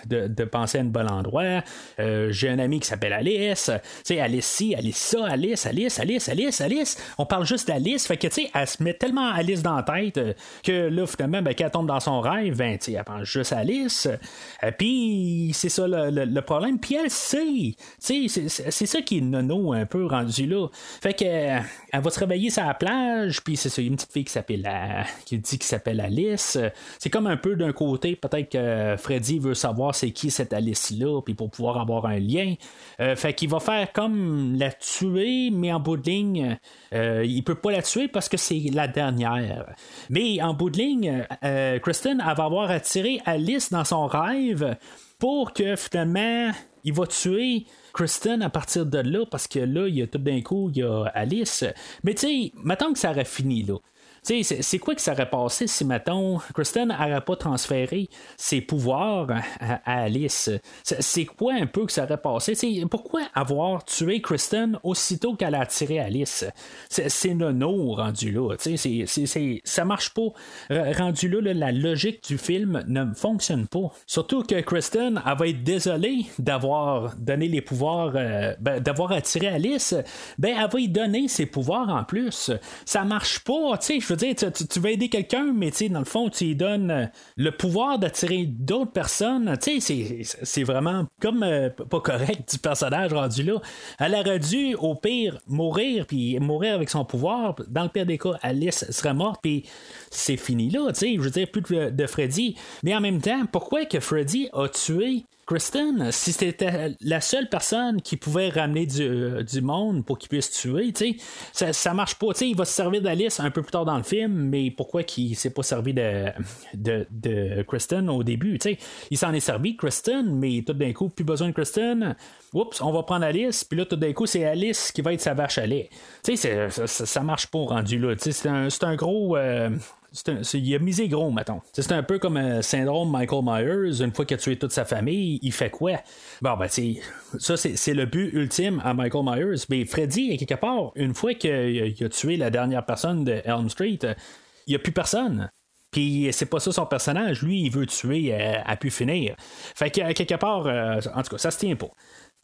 de, penser à un bon endroit. J'ai un ami qui s'appelle Alice. Tu sais, Alice ci, Alice ça, Alice, Alice, Alice, Alice, Alice. On parle juste d'Alice. Fait que, tu sais, elle se met tellement Alice dans la tête euh, que là, finalement, ben, qu'elle tombe dans son rêve, ben, elle pense juste à Alice. Euh, puis, c'est ça le, problème. Puis, elle sait. C'est ça qui est nono un peu rendu là. Fait que, euh, elle va se réveiller sur la plage. Puis, c'est ça, il y a une petite fille qui s'appelle qui dit qu'il s'appelle Alice. C'est comme un peu d'un côté, peut-être que Freddy veut savoir c'est qui cette Alice-là, puis pour pouvoir avoir un lien. fait qu'il va faire comme la tuer, mais en bout de ligne, euh, il peut pas la tuer parce que c'est la dernière. Mais en bout de ligne, euh, Kristen va avoir attiré Alice dans son rêve pour que finalement il va tuer Kristen à partir de là parce que là, il y a tout d'un coup, il y a Alice. Mais tu sais, maintenant que ça aurait fini là c'est quoi qui s'aurait passé si, mettons, Kristen n'aurait pas transféré ses pouvoirs à, Alice? C'est quoi un peu que ça aurait passé? pourquoi avoir tué Kristen aussitôt qu'elle a attiré Alice? C'est nono rendu là. ça marche pas. Rendu là, la logique du film ne fonctionne pas. Surtout que Kristen, elle va être désolée d'avoir donné les pouvoirs, euh, ben, d'avoir attiré Alice. Ben, elle va y donner ses pouvoirs en plus. Ça marche pas. Je veux dire, tu, veux aider quelqu'un, mais dans le fond, tu lui donnes euh, le pouvoir d'attirer d'autres personnes. C'est vraiment comme euh, pas correct du personnage rendu là. Elle aurait dû, au pire, mourir, puis mourir avec son pouvoir. Dans le pire des cas, Alice serait morte, puis c'est fini là. Je veux dire, plus de, de Freddy. Mais en même temps, pourquoi que Freddy a tué Kristen, si c'était la seule personne qui pouvait ramener du, euh, monde pour qu'il puisse tuer, ça, ça marche pas. il va se servir d'Alice un peu plus tard dans le film, mais pourquoi qu'il s'est pas servi de, de, Kristen au début? Il s'en est servi, Kristen, mais tout d'un coup, plus besoin de Kristen. Oups, on va prendre Alice, puis là, tout d'un coup, c'est Alice qui va être sa vache à lait. Ça, ça, ça, marche pas rendu là. C'est un, un, gros. Euh, il a misé gros, mettons. C'est un peu comme un syndrome Michael Myers. Une fois qu'il a tué toute sa famille, il fait quoi? Bon, ben, ça, c'est le but ultime à Michael Myers. Mais Freddy, quelque part, une fois qu'il a, tué la dernière personne de Elm Street, il n'y a plus personne. Puis c'est pas ça son personnage. Lui, il veut tuer euh, à, pu finir. Fait que quelque part, euh, en tout cas, ça se tient pas.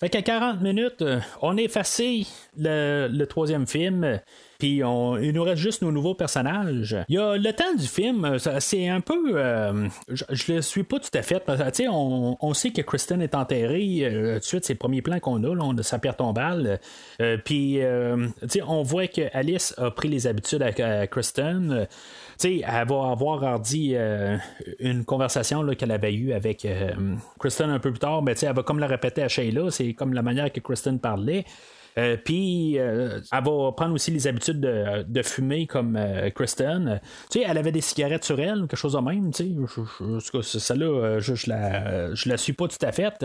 Fait qu'à 40 minutes, euh, on a effacé le troisième film puis il nous reste juste nos nouveaux personnages. Il y a le temps du film, c'est un peu. Euh, je, ne le suis pas tout à fait. on, on sait que Kristen est enterrée. Euh, tout de suite, c'est le premier plan qu'on a, là, on a sa pierre tombale. Euh, puis, on voit que Alice a pris les habitudes avec Kristen. elle va avoir dit une conversation qu'elle avait eue avec Kristen un peu plus tard, mais elle va comme la répéter à Shayla, c'est comme la manière que Kristen parlait. Euh, puis, euh, elle va prendre aussi les habitudes de, fumer comme euh, Kristen. Tu sais, elle avait des cigarettes sur elle, quelque chose de même. Tu sais, celle-là, je, je, la, je la suis pas tout à fait.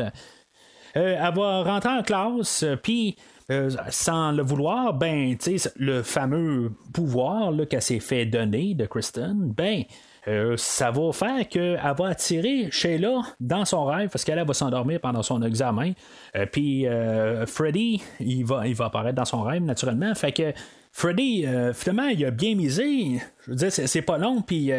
elle va rentrer en classe, puis. sans le vouloir, ben, tu sais, le fameux pouvoir qu'elle s'est fait donner de Kristen, ben, euh, ça va faire qu'elle va attirer Sheila dans son rêve parce qu'elle va s'endormir pendant son examen. Euh, puis euh, Freddy, il va, il va apparaître dans son rêve naturellement. Fait que Freddy, finalement, il a bien misé. Je veux dire, c'est, pas long. Puis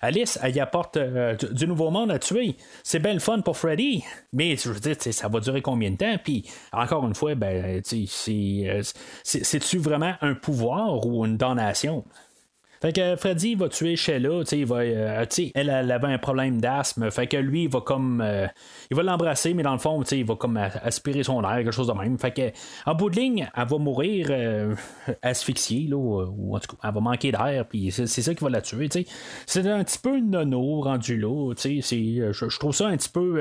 Alice, elle y apporte du nouveau monde à tuer. C'est bien le fun pour Freddy. Mais je veux dire, ça va durer combien de temps? Puis encore une fois, ben, c'est, c'est-tu vraiment un pouvoir ou une damnation? Fait que Freddy va tuer Sheila, il va, elle, elle avait un problème d'asthme, fait que lui, il va comme. il va l'embrasser, mais dans le fond, il va comme aspirer son air, quelque chose de même. Fait que, en bout de ligne, elle va mourir asphyxiée, là, ou en tout cas, elle va manquer d'air, puis c'est, ça qui va la tuer, C'est un petit peu nono rendu là, je, je trouve ça un petit peu.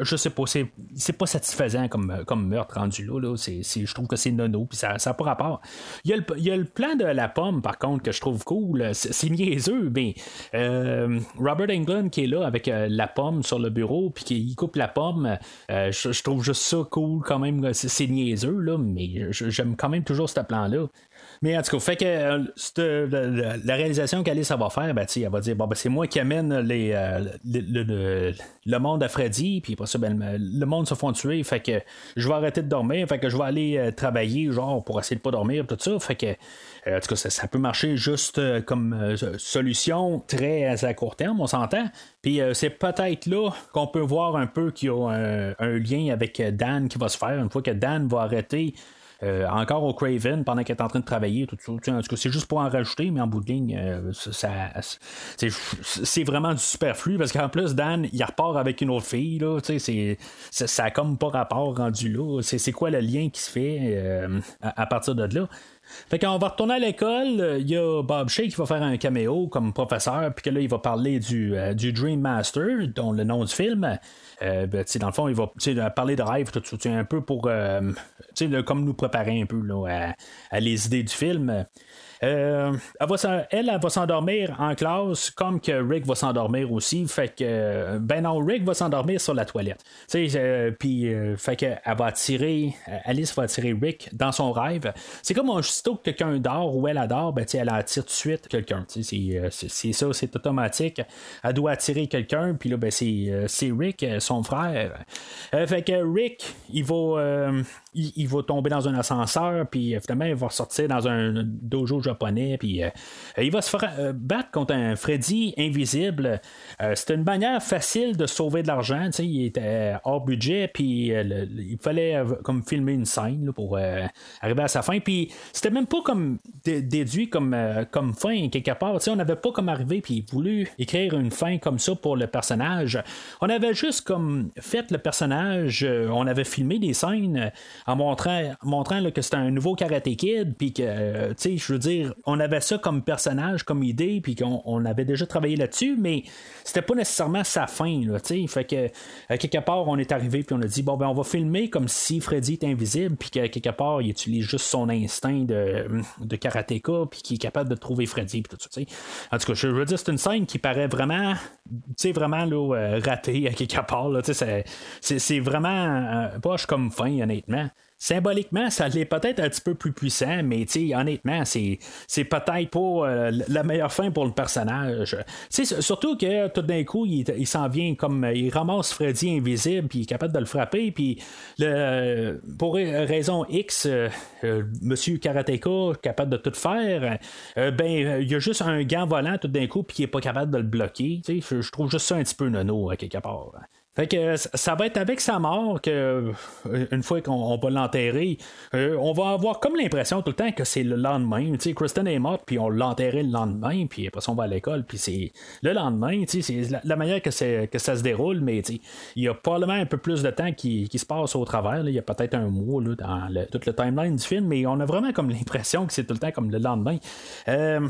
je, sais pas, c'est, pas satisfaisant comme, comme meurtre rendu là, là. je trouve que c'est nono, puis ça n'a pas rapport. Il y, a le, il y, a le, plan de la pomme, par contre, que je trouve cool. C'est niaiseux, mais euh, Robert Englund qui est là avec euh, la pomme sur le bureau, puis qui coupe la pomme, euh, je, trouve juste ça cool quand même. C'est niaiseux, là, mais j'aime quand même toujours ce plan-là. Mais en tout cas, fait que la, réalisation qu'Alice va faire, ben, elle va dire bon, ben, c'est moi qui amène les, le, monde à Freddy, puis après ça, ben, le monde se font tuer, fait que je vais arrêter de dormir, fait que je vais aller travailler, genre, pour essayer de pas dormir, tout ça. Fait que euh, en tout cas, ça, peut marcher juste euh, comme euh, solution très à court terme, on s'entend. Puis c'est peut-être là qu'on peut voir un peu qu'il y a un, lien avec Dan qui va se faire une fois que Dan va arrêter. encore au Craven pendant qu'il est en train de travailler, tout ça. En tout cas, c'est juste pour en rajouter, mais en bout de ligne, ça, c'est vraiment du superflu parce qu'en plus, Dan, il repart avec une autre fille. Là, c'est, ça, ça a comme pas rapport rendu là. C'est, quoi le lien qui se fait à, partir de là? Fait qu'on va retourner à l'école. Il y a Bob Shea qui va faire un caméo comme professeur, puis que là, il va parler du, euh, du Dream Master, dont le nom du film. Euh, ben, dans le fond, il va parler de rêve, tout ça, un peu pour euh, comme nous préparer un peu là, à, les idées du film. Euh, elle, va, elle, va s'endormir en classe comme que Rick va s'endormir aussi. Fait que, ben non, Rick va s'endormir sur la toilette. Euh, puis, euh, fait que, elle va attirer, Alice va attirer Rick dans son rêve. C'est comme aussitôt que quelqu'un dort ou elle adore, ben, elle attire tout de suite quelqu'un. C'est ça, c'est automatique. Elle doit attirer quelqu'un, puis là, ben, c'est Rick, son frère. fait que Rick, il va il, va tomber dans un ascenseur, puis euh, finalement, il va sortir dans un dojo japonais, puis euh, il va se faire euh, battre contre un Freddy invisible. C'était une manière facile de sauver de l'argent, il était hors budget, puis il fallait comme filmer une scène pour arriver à sa fin, puis c'était même pas comme déduit comme, comme fin quelque part, on n'avait pas comme arrivé, puis voulu écrire une fin comme ça pour le personnage. On avait juste comme fait le personnage, on avait filmé des scènes en montrant, montrant que c'était un nouveau Karate Kid, puis que, euh, tu sais, je veux dire, on avait ça comme personnage, comme idée, puis qu'on avait déjà travaillé là-dessus, mais c'était pas nécessairement sa fin, tu sais. Fait que, quelque part, on est arrivé, puis on a dit, bon, ben, on va filmer comme si Freddy était invisible, puis que, quelque part, il utilise juste son instinct de, karatéka, puis qui est capable de trouver Freddy, puis tout ça, tu. En tout cas, je veux dire, c'est une scène qui paraît vraiment, tu vraiment, là, euh, ratée à quelque part, tu c'est vraiment euh, poche comme fin, honnêtement. Symboliquement, ça l'est peut-être un petit peu plus puissant, mais honnêtement, c'est, c'est peut-être pas euh, la meilleure fin pour le personnage. sais surtout que tout d'un coup, il, s'en vient comme il ramasse Freddy invisible, puis il est capable de le frapper, puis le, pour raison X, euh, euh, Monsieur Karateka capable de tout faire, ben il y a juste un gant volant tout d'un coup, puis il est pas capable de le bloquer. Je trouve juste ça un petit peu nono à quelque part. Fait que ça va être avec sa mort que euh, une fois qu'on va l'enterrer, euh, on va avoir comme l'impression tout le temps que c'est le lendemain. Tu sais, Kristen est morte, puis on l'enterrait le lendemain, puis après ça on va à l'école, puis c'est le lendemain. Tu sais, c'est la, manière que, que ça se déroule, mais tu sais, il y a probablement un peu plus de temps qui, se passe au travers. Il y a peut-être un mois là, dans tout le timeline du film, mais on a vraiment comme l'impression que c'est tout le temps comme le lendemain. Euh,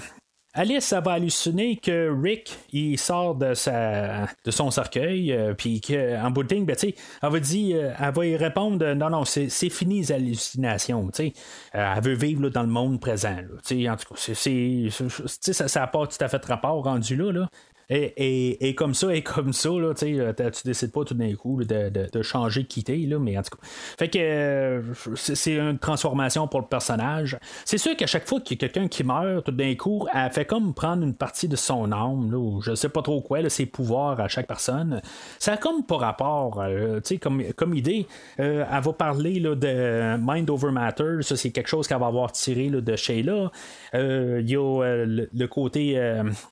Alice, ça va halluciner que Rick, il sort de, sa, de son cercueil, euh, puis qu'en bout de ligne, ben, elle va dire, euh, elle va y répondre non, non, c'est, fini les hallucinations. Euh, elle veut vivre dans le monde présent. en tout cas, c'est, ça n'a pas tout à fait rapport rendu là. là. Et, comme ça, et comme ça, là, euh, tu décides pas tout d'un coup de, changer, de quitter, là, mais en tout cas. Fait que euh, c'est une transformation pour le personnage. C'est sûr qu'à chaque fois qu'il y a quelqu'un qui meurt, tout d'un coup, elle fait comme prendre une partie de son âme, là, ou je sais pas trop quoi, ses pouvoirs à chaque personne. Ça a comme pas rapport, euh, tu sais, comme, comme idée. elle va parler là, de Mind Over Matter, ça c'est quelque chose qu'elle va avoir tiré là, de Sheila. Il y a le, côté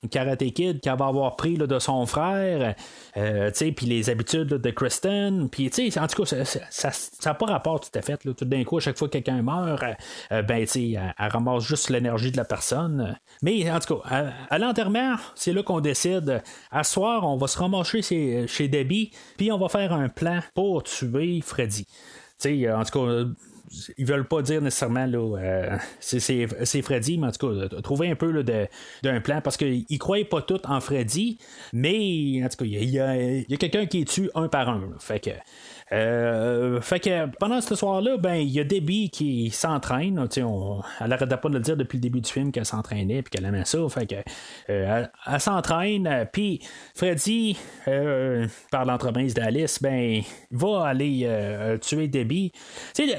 Karate Kid qu'elle va avoir pris de son frère, puis les habitudes de Kristen, puis en tout cas, ça n'a pas rapport tout à fait. Tout d'un coup, à chaque fois que quelqu'un meurt, ben, elle, elle ramasse juste l'énergie de la personne. Mais en tout cas, à, l'enterrement, c'est là qu'on décide. À soir, on va se ramasser chez, chez Debbie, puis on va faire un plan pour tuer Freddy. en tout cas, ils veulent pas dire nécessairement là, euh, c'est, Freddy, mais en tout cas, trouver un peu d'un plan parce qu'ils croyaient pas tout en Freddy, mais en tout cas, il y a, quelqu'un qui est tue un par un. fait que euh, fait que pendant ce soir-là, ben il y a Debbie qui s'entraîne. On, elle n'arrêtait pas de le dire depuis le début du film qu'elle s'entraînait puis qu'elle aimait ça. Fait que euh, elle, s'entraîne. Puis Freddy, euh, par l'entremise d'Alice, ben va aller tuer Debbie.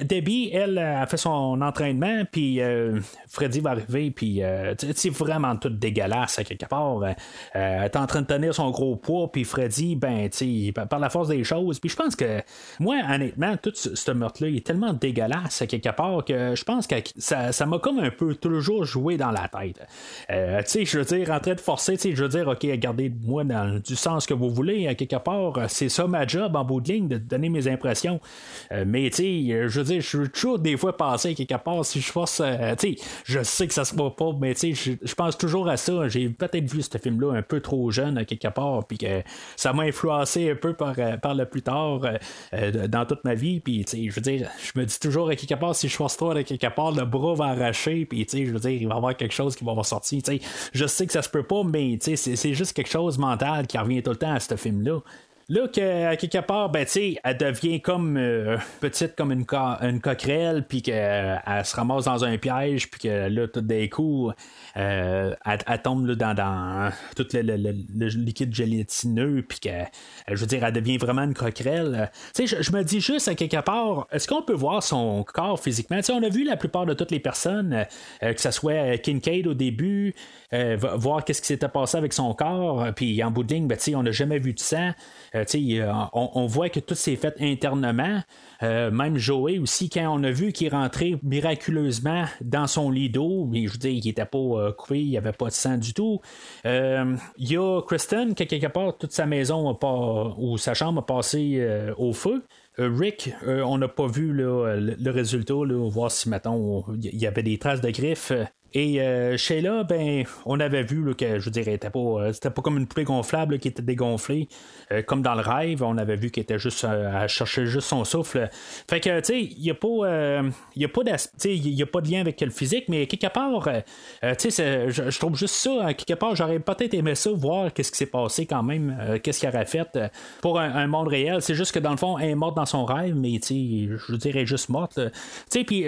Debbie, elle, a fait son entraînement, puis Freddy va arriver, puis c'est vraiment tout dégueulasse quelque part. elle est en train de tenir son gros poids, puis Freddy, ben, par la force des choses, puis je pense que moi, honnêtement, tout ce, meurtre-là, est tellement dégueulasse à quelque part que je pense que ça, m'a comme un peu toujours joué dans la tête. Euh, tu sais, je veux dire, en train de forcer, tu sais, je veux dire, OK, regardez-moi dans du sens que vous voulez, à quelque part, c'est ça ma job en bout de ligne, de donner mes impressions. Euh, mais, tu sais, je veux dire, je suis toujours des fois passé à quelque part, si je force, euh, tu sais, je sais que ça se voit pas, mais tu sais, je pense toujours à ça. J'ai peut-être vu ce film-là un peu trop jeune à quelque part, puis que ça m'a influencé un peu par, par le plus tard. Euh, dans toute ma vie. Puis, je veux dire, je me dis toujours à quelque part, si je force toi à quelque part, le bras va arracher. Puis, je veux dire, il va y avoir quelque chose qui va ressortir. Je sais que ça se peut pas, mais c'est juste quelque chose mental qui revient tout le temps à ce film-là. Là, que, à quelque part, ben, elle devient comme euh, petite comme une, une coquerelle, puis qu'elle se ramasse dans un piège, puis que là, tout d'un coup, euh, elle, tombe dans, dans, tout le, liquide gélatineux, puis que, je veux dire, elle devient vraiment une coquerelle. Tu sais, je, me dis juste à quelque part, est-ce qu'on peut voir son corps physiquement? On a vu la plupart de toutes les personnes, euh, que ce soit Kincaid au début, voir qu'est-ce qui s'était passé avec son corps, puis en bout de ligne, ben, on n'a jamais vu de sang. Euh, on, voit que tout s'est fait internement. Euh, même Joey aussi, quand on a vu qu'il rentrait miraculeusement dans son lit d'eau, je veux dire, il n'était pas euh, coupé, il n'y avait pas de sang du tout. Il y a Kristen, qui quelque part, toute sa maison ou sa chambre a passé au feu. Rick, on n'a pas vu le, résultat, voir si maintenant il y avait des traces de griffes. Et euh, Sheila, ben, on avait vu que, je dirais, c'était pas, euh, c'était pas comme une poupée gonflable qui était dégonflée, euh, comme dans le rêve. On avait vu qu'elle était juste à chercher juste son souffle. Fait que, tu sais, il n'y a pas, il a pas il a pas de lien avec le physique, mais quelque part, tu sais, je, trouve juste ça, quelque part, j'aurais peut-être aimé ça, voir qu'est-ce qui s'est passé quand même, qu'est-ce qu'il aurait fait pour un, monde réel. C'est juste que dans le fond, elle est morte dans son rêve, mais tu sais, je dirais juste morte. Tu sais, puis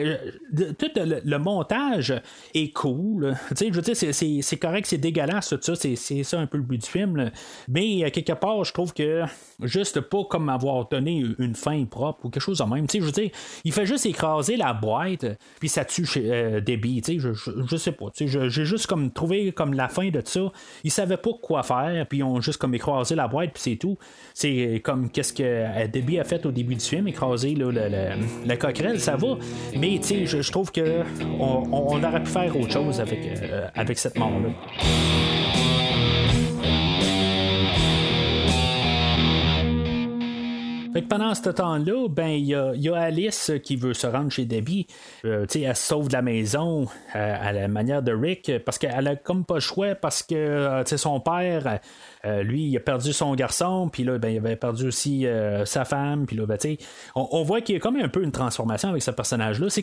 tout le, montage est cool. Je veux dire, c'est correct, c'est dégueulasse, tout ça. C'est ça un peu le but du film. Mais euh, quelque part, je trouve que juste pas comme avoir donné une fin propre ou quelque chose de même. je veux dire, il fait juste écraser la boîte, puis ça tue chez euh, Debbie. Je, je, sais pas. J'ai juste comme trouvé comme la fin de ça. Ils savaient pas quoi faire, puis ils ont juste comme écrasé la boîte, puis c'est tout. C'est comme qu'est-ce que euh, Debbie a fait au début du film, écraser le, la coquerelle, ça va. Mais je, je trouve que on, aurait pu faire chose avec, euh, avec cette mort-là. pendant ce temps-là, ben il y, a Alice qui veut se rendre chez Debbie. Euh, elle sauve la maison euh, à la manière de Rick parce qu'elle a comme pas le choix parce que son père euh, lui, il a perdu son garçon, puis là, ben, il avait perdu aussi euh, sa femme, puis là, ben, on, on, voit qu'il y a comme un peu une transformation avec ce personnage-là. C'est,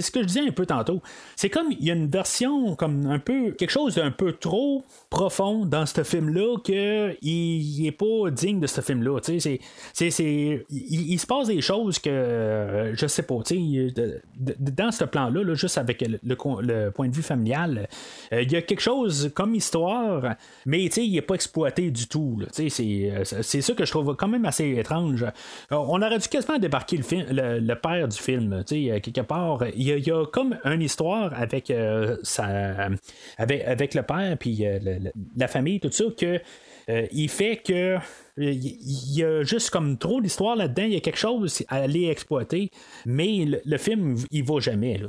ce que je disais un peu tantôt. C'est comme il y a une version, comme un peu, quelque chose d'un peu trop profond dans ce film-là qu'il il est pas digne de ce film-là. Il, se passe des choses que euh, je sais pas. dans ce plan-là, là, juste avec le, point de vue familial, il y a quelque chose comme histoire, mais il n'est pas exploité du tout. Euh, c'est ça que je trouve quand même assez étrange. Euh, on aurait dû quasiment débarquer le, le, père du film. Quelque part, il y, a, comme une histoire avec, euh, avec, le père, puis la famille, tout ça, que. il fait que il y a juste comme trop d'histoire là-dedans, il y a quelque chose à aller exploiter, mais le, film, il va jamais. Là,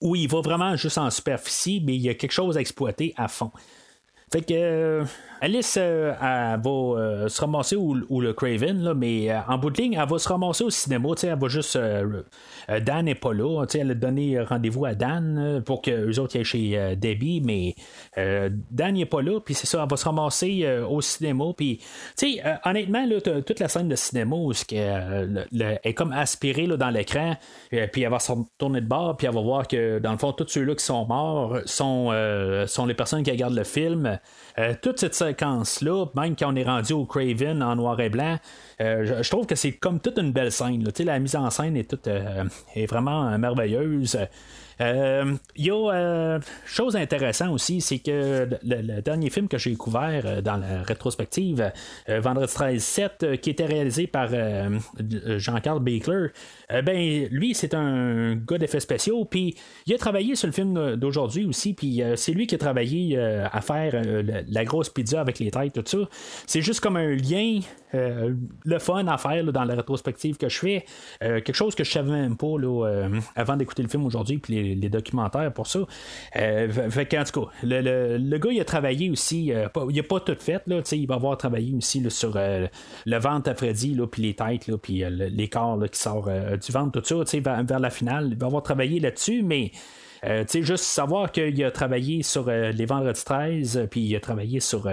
Ou il va vraiment juste en superficie, mais il y a quelque chose à exploiter à fond Fait que euh, Alice, euh, elle va euh, se ramasser ou, le Craven, là, mais en bout de ligne, elle va se ramasser au cinéma. Elle va juste. Dan n'est pas là. Elle a donné rendez-vous à Dan pour que les autres aillent chez Debbie, mais Dan n'est pas là. Puis c'est ça, elle va se ramasser au cinéma. Puis, honnêtement, là, toute la scène de cinéma où elle est comme aspirée là, dans l'écran, puis elle va se retourner de bord, puis elle va voir que dans le fond, tous ceux-là qui sont morts sont, sont les personnes qui regardent le film. Euh, toute cette séquence-là, même quand on est rendu au Craven en noir et blanc, euh, je, trouve que c'est comme toute une belle scène. La mise en scène est, toute, euh, est vraiment merveilleuse. Il euh, y a euh, chose intéressante aussi, c'est que le, dernier film que j'ai découvert euh, dans la rétrospective, Vendredi 13 7, qui était réalisé par Jean-Carl Baker, ben lui c'est un gars d'effets spéciaux, puis il a travaillé sur le film d'aujourd'hui aussi, puis c'est lui qui a travaillé à faire la grosse pizza avec les têtes, tout ça. C'est juste comme un lien le fun à faire dans la rétrospective que je fais. quelque chose que je savais même pas avant d'écouter le film aujourd'hui, puis les, documentaires pour ça. Euh, en tout cas, le, gars, il a travaillé aussi, euh, il a pas tout fait, là, il va avoir travaillé aussi sur euh, le ventre à Freddy, puis les têtes, puis les corps qui sortent du ventre, tout ça, vers, vers la finale. Il va avoir travaillé là-dessus, mais. juste savoir qu'il a travaillé sur les vendredis 13, puis il a travaillé sur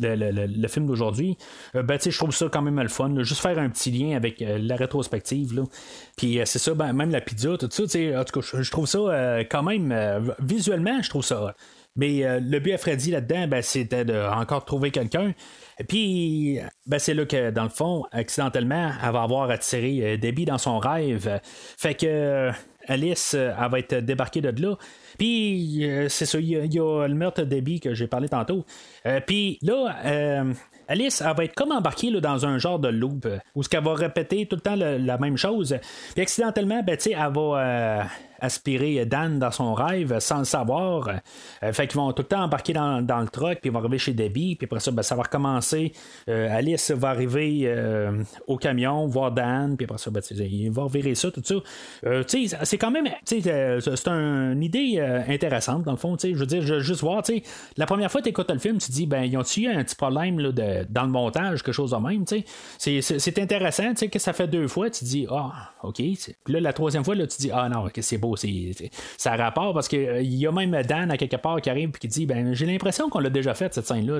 le, film d'aujourd'hui, euh, ben, je trouve ça quand même le fun. juste faire un petit lien avec euh, la rétrospective. Là. Puis euh, c'est ça, ben, même la pizza, tout ça, en tout cas, je, trouve ça quand même, visuellement, je trouve ça. Mais le but à Freddy là-dedans, ben, c'était de encore trouver quelqu'un. Puis, ben, c'est là que, dans le fond, accidentellement, elle va avoir attiré Debbie dans son rêve. Fait que Alice, elle va être débarquée de là. Puis, euh, c'est ça, il y, a le meurtre de Debbie que j'ai parlé tantôt. Euh, puis là, euh, Alice, elle va être comme embarquée là, dans un genre de loop où ce qu'elle va répéter tout le temps la même chose. Puis accidentellement, ben, elle va aspirer Dan dans son rêve sans le savoir. Euh, fait qu'ils vont tout le temps embarquer dans, dans le truck, puis ils vont arriver chez Debbie, puis après ça, ben, ça va recommencer. Euh, Alice va arriver euh, au camion, voir Dan, puis après ça, ben, il va revirer ça, tout ça. c'est quand même, c'est une idée intéressante, dans le fond. Je veux dire, je, juste voir, la première fois que tu écoutes le film, tu dis, ben, ils ont-tu eu un petit problème là, de, dans le montage, quelque chose de même, c'est intéressant, tu sais, que ça fait deux fois, tu te dis, ah, ok. Puis là, la troisième fois, là, tu te dis, ah non, ok, c'est beau ça rapport parce qu'il euh, y a même Dan à quelque part qui arrive et qui dit ben j'ai l'impression qu'on l'a déjà fait cette scène là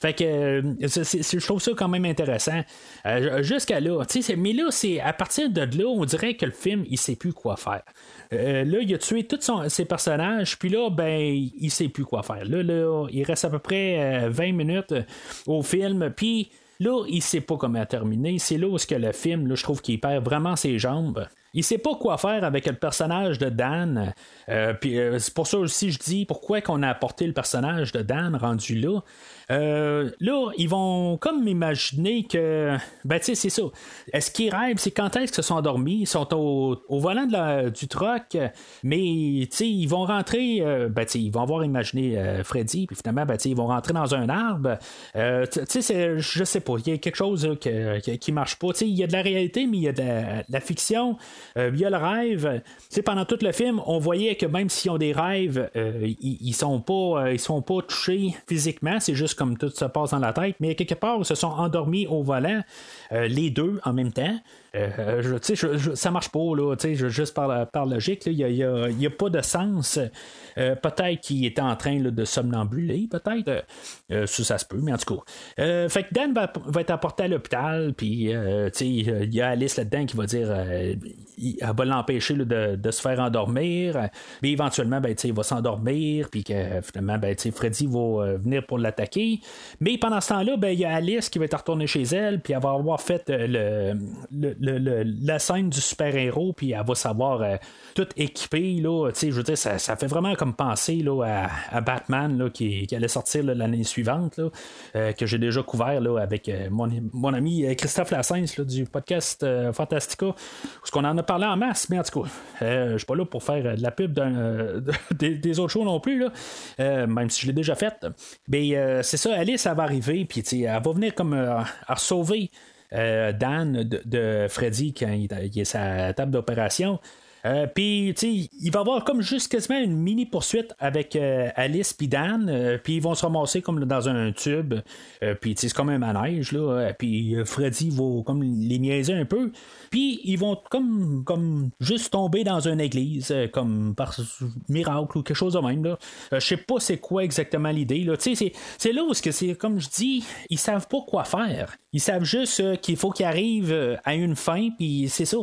fait que euh, je trouve ça quand même intéressant. Euh, jusqu'à là mais là c'est à partir de là on dirait que le film il sait plus quoi faire. Là, il a tué tous ses personnages, puis là, ben, il sait plus quoi faire. Là, là il reste à peu près 20 minutes au film, puis là, il sait pas comment terminer. C'est là où -ce que le film, là, je trouve qu'il perd vraiment ses jambes il sait pas quoi faire avec le personnage de Dan. Euh, puis euh, c'est pour ça aussi je dis pourquoi qu'on a apporté le personnage de Dan rendu là. Euh, là, ils vont comme imaginer que. Ben, tu sais, c'est ça. Est-ce qu'ils rêvent? C'est quand est-ce qu'ils se sont endormis? Ils sont au, volant du truck, mais, tu sais, ils vont rentrer. Euh, ben, tu sais, ils vont avoir imaginé euh, Freddy, puis finalement, ben, tu sais, ils vont rentrer dans un arbre. tu sais, je sais pas. Il y a quelque chose qui, qui marche pas. Tu sais, il y a de la réalité, mais il y a de la, fiction. il y a le rêve. Tu sais, pendant tout le film, on voyait que même s'ils ont des rêves, ils, ils, sont pas, sont pas touchés physiquement. C'est juste comme tout se passe dans la tête, mais quelque part, ils se sont endormis au volant, euh, les deux en même temps. Euh, je, ça marche pas, là, juste par, par logique, il n'y a, pas de sens. Euh, peut-être qu'il était en train de somnambuler, peut-être. ça, ça se peut, mais en tout cas. fait que Dan va, être apporté à l'hôpital, puis il y a Alice là-dedans qui va dire elle va l'empêcher de, se faire endormir, mais éventuellement, ben, il va s'endormir, puis que finalement, ben, Freddy va venir pour l'attaquer. Mais pendant ce temps-là, ben, il y a Alice qui va être retournée chez elle, puis elle va avoir fait le, la scène du super-héros, puis elle va savoir euh, tout équipé. Là, je dire, ça, fait vraiment comme penser là, à, Batman là, qui, allait sortir l'année suivante, là, euh, que j'ai déjà couvert là, avec euh, mon, ami Christophe Lassens du podcast Fantastica, où qu'on en a parlé en masse, mais en tout cas, je suis pas là pour faire de la pub [laughs] des, autres shows non plus, là, même si je l'ai déjà fait. Mais c'est ça, Alice, ça va arriver, puis elle va venir comme à sauver euh, Dan de, Freddy quand il, est sa table d'opération. Euh, puis, tu sais, il va y avoir comme juste quasiment une mini poursuite avec euh, Alice puis Dan. euh, puis ils vont se ramasser comme dans un tube. Puis, c'est comme un manège, là. Puis Freddy va comme les niaiser un peu. Puis ils vont comme, comme juste tomber dans une église, comme par miracle ou quelque chose de même. Là. Je sais pas c'est quoi exactement l'idée. Là. Tu sais, C'est, là où que c'est, comme je dis, ils savent pas quoi faire. Ils savent juste qu'il faut qu'ils arrivent à une fin, puis c'est ça.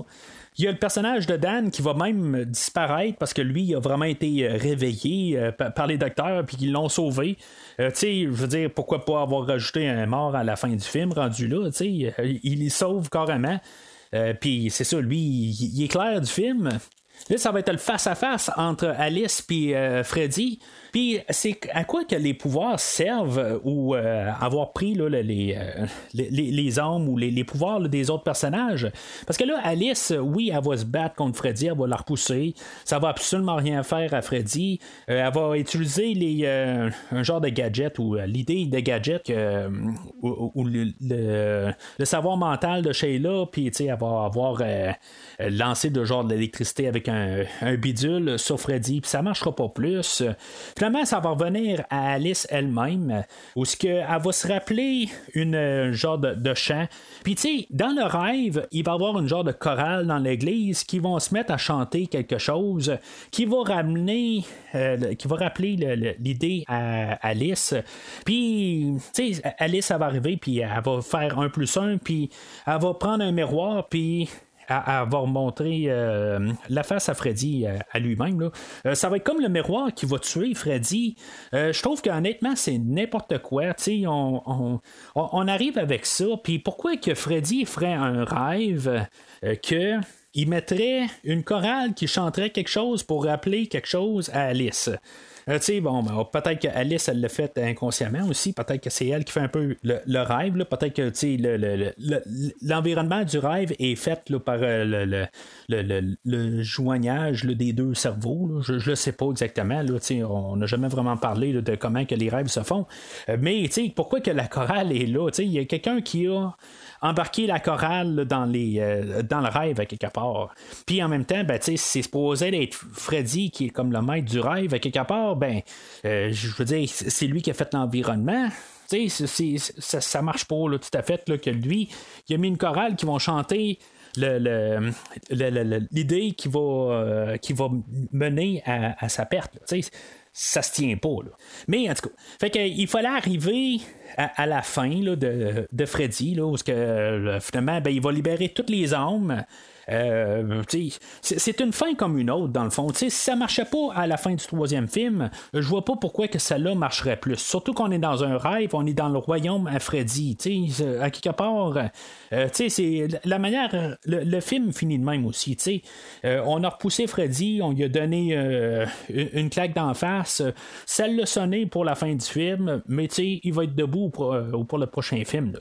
Il y a le personnage de Dan qui va même disparaître parce que lui il a vraiment été euh, réveillé euh, pa- par les docteurs puis qu'ils l'ont sauvé. Euh, tu sais, je veux dire, pourquoi pas avoir rajouté un mort à la fin du film rendu là, tu sais, il les sauve carrément. Puis c'est ça, lui, il, il est clair du film. Là, ça va être le face-à-face entre Alice et Freddy. Puis c'est à quoi que les pouvoirs servent euh, ou euh, avoir pris là, le- les, euh, les, les- armes ou les, les pouvoirs des autres personnages? Parce que là, Alice, oui, elle va se battre contre Freddy, elle va la repousser. Ça va absolument rien faire à Freddy. Euh, elle va utiliser les, euh, un genre de gadget ou l'idée de gadget ou, ou le, le- savoir mental de Sheila, puis elle va avoir lancé de genre de l'électricité avec un, un bidule sur Freddy, puis ça marchera pas plus. Finalement, ça va revenir à Alice elle-même, où ce que elle va se rappeler une genre de, chant. Puis tu sais, dans le rêve, il va y avoir une genre de chorale dans l'église qui vont se mettre à chanter quelque chose qui va ramener, euh, qui va rappeler le- le- l'idée à Alice. Puis, tu sais, Alice, elle va arriver, puis elle va faire un plus un, puis elle va prendre un miroir, puis à, avoir montré euh, la face à Freddy euh, à lui-même. Euh, ça va être comme le miroir qui va tuer Freddy. Je trouve qu'honnêtement, c'est n'importe quoi. On, on, on- arrive avec ça. Puis pourquoi que Freddy ferait un rêve que il mettrait une chorale qui chanterait quelque chose pour rappeler quelque chose à Alice? Euh, tu sais, bon, ben, peut-être qu'Alice, elle l'a fait inconsciemment aussi. Peut-être que c'est elle qui fait un peu le, le rêve. Peut-être que, sais, le- le- le- le- l'environnement du rêve est fait là, par euh, le, le, le, le- le joignage des deux cerveaux. Je ne sais pas exactement. On n'a jamais vraiment parlé de comment que les rêves se font. Euh, mais, pourquoi que la chorale est là? Il y a quelqu'un qui a embarqué la chorale dans, les, dans le rêve à quelque part. Puis en même temps, ben, c'est supposé être Freddy qui est comme le maître du rêve à quelque part. Ben, euh, je veux dire, c'est lui qui a fait l'environnement. Tu sais, ça, ça marche pas tout à fait que lui, il a mis une chorale qui vont chanter l'idée qui va, euh, qui va mener à, sa perte. là. Ça se tient pas. Mais en tout cas, fait que, il fallait arriver à, la fin de, Freddy, là, où que, euh, finalement, ben, il va libérer toutes les âmes. Euh, c'est une fin comme une autre, dans le fond. Tu sais, Si ça marchait pas à la fin du troisième film, je vois pas pourquoi que celle-là marcherait plus. Surtout qu'on est dans un rêve, on est dans le royaume à Freddy. Tu sais, euh, à quelque part, euh, c'est la manière. Le, film finit de même aussi. tu sais. Euh, on a repoussé Freddy, on lui a donné une claque d'en face. Ça l'a sonné pour la fin du film, mais il va être debout pour, le prochain film.